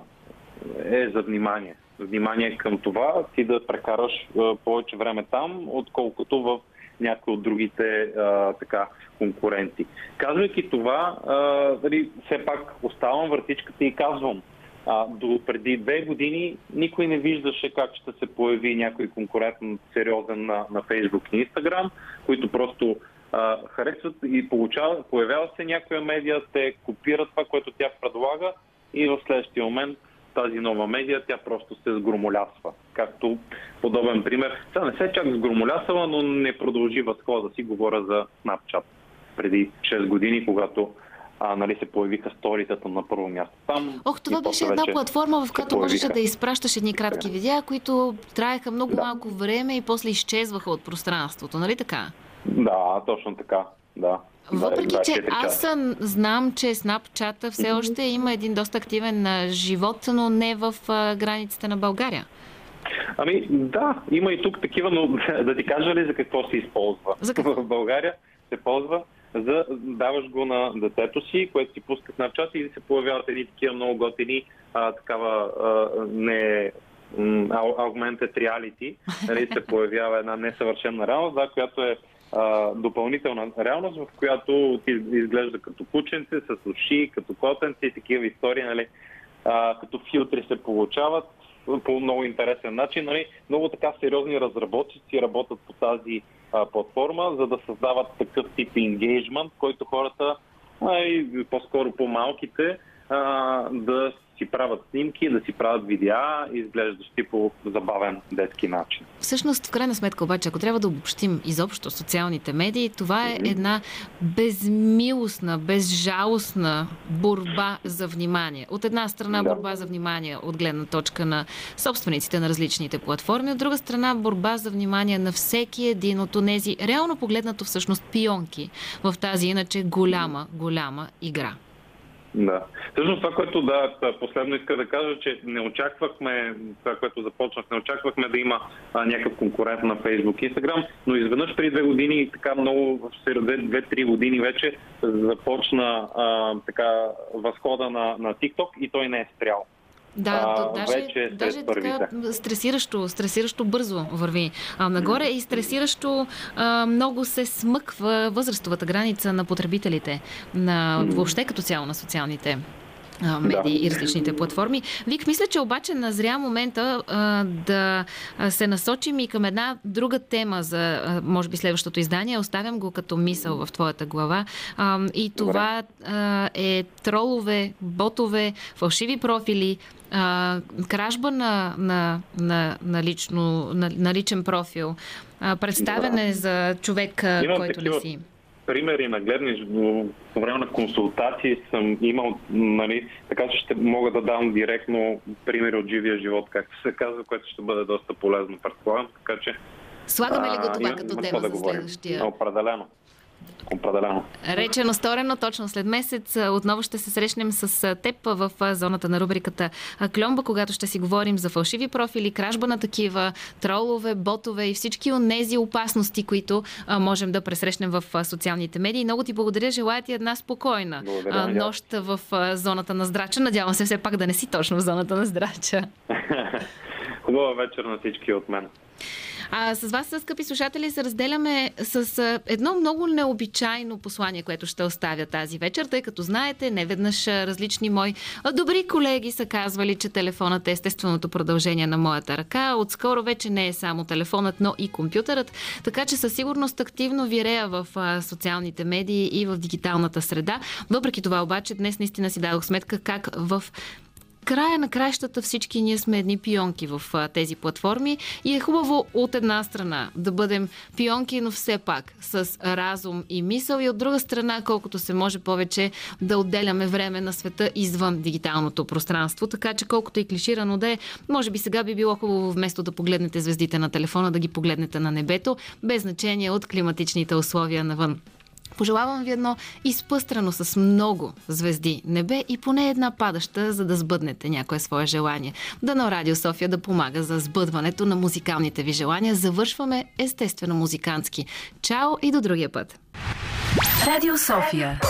е за внимание. Внимание към това ти да прекараш а, повече време там, отколкото в някои от другите а, така, конкуренти. Казвайки това, а, дали, все пак оставам въртичката и казвам, а, до преди две години никой не виждаше как ще се появи някой конкурент сериозен на, на Facebook и Instagram, които просто а, харесват и получават, появява се някоя медия, те копират това, което тя предлага и в следващия момент тази нова медия, тя просто се сгромолясва. Както подобен пример. Сега не се чак сгромолясва, но не продължи възхода си. Говоря за Snapchat преди 6 години, когато а, нали, се появиха сторитата на първо място там. Ох, това беше една платформа, в която можеше да изпращаш едни кратки видеа, които траеха много да. малко време и после изчезваха от пространството, нали така? Да, точно така, да. Въпреки, че аз знам, че Snapchat все още има един доста активен живот, но не в границите на България. Ами да, има и тук такива, но да ти кажа ли за какво се използва? За какво? В България се ползва за даваш го на детето си, което си пуска Snapchat и се появяват едни такива много готини, а, такава а, не augmented reality, нали, се появява една несъвършена реалност, да, която е а, допълнителна реалност, в която ти изглежда като кученце, с уши, като котенци и такива истории, нали, а, като филтри се получават по много интересен начин. Нали. Много така сериозни разработчици работят по тази а, платформа, за да създават такъв тип енгейджмент, който хората, а и по-скоро по-малките, а, да си правят снимки, да си правят видеа, изглеждащи по забавен детски начин. Всъщност, в крайна сметка обаче, ако трябва да обобщим изобщо социалните медии, това е една безмилостна, безжалостна борба за внимание. От една страна да. борба за внимание от гледна точка на собствениците на различните платформи, от друга страна борба за внимание на всеки един от тези, реално погледнато всъщност пионки в тази иначе голяма, голяма игра. Да. Всъщност това, което да, последно иска да кажа, че не очаквахме, това, което започнах, не очаквахме да има а, някакъв конкурент на Facebook и Instagram, но изведнъж преди две години, така много, две-три години вече започна а, така възхода на, на TikTok и той не е спрял. Да, а, даже, вече даже така стресиращо, стресиращо бързо върви. А, нагоре и стресиращо а, много се смъква възрастовата граница на потребителите, на въобще като цяло на социалните медии да. и различните платформи. Вик, мисля, че обаче назря момента а, да се насочим и към една друга тема за, а, може би, следващото издание. Оставям го като мисъл в твоята глава. А, и това а, е тролове, ботове, фалшиви профили, а, кражба на, на, на, на, лично, на, на личен профил, а, представяне да. за човек, Имам който такива... не си примери нагледни по време на консултации съм имал, нали, така че ще мога да дам директно примери от живия живот, както се казва, което ще бъде доста полезно, предполагам. Така че. Слагаме ли го това като тема да за следващия? Определено. Определено. Речено сторено, точно след месец отново ще се срещнем с теб в зоната на рубриката Кльомба, когато ще си говорим за фалшиви профили, кражба на такива, тролове, ботове и всички от тези опасности, които можем да пресрещнем в социалните медии. Много ти благодаря. Желая ти една спокойна благодаря, нощ в зоната на здрача. Надявам се все пак да не си точно в зоната на здрача. Хубава вечер на всички от мен. А с вас, скъпи слушатели, се разделяме с едно много необичайно послание, което ще оставя тази вечер, тъй като знаете, не веднъж различни мои добри колеги са казвали, че телефонът е естественото продължение на моята ръка. Отскоро вече не е само телефонът, но и компютърът. Така че със сигурност активно вирея в социалните медии и в дигиталната среда. Въпреки това обаче, днес наистина си дадох сметка как в края на краищата всички ние сме едни пионки в а, тези платформи и е хубаво от една страна да бъдем пионки, но все пак с разум и мисъл и от друга страна колкото се може повече да отделяме време на света извън дигиталното пространство. Така че колкото и клиширано да е, може би сега би било хубаво вместо да погледнете звездите на телефона, да ги погледнете на небето, без значение от климатичните условия навън. Пожелавам ви едно изпъстрено с много звезди небе и поне една падаща, за да сбъднете някое свое желание. Дано Радио София да помага за сбъдването на музикалните ви желания. Завършваме естествено музикантски. Чао и до другия път! Радио София.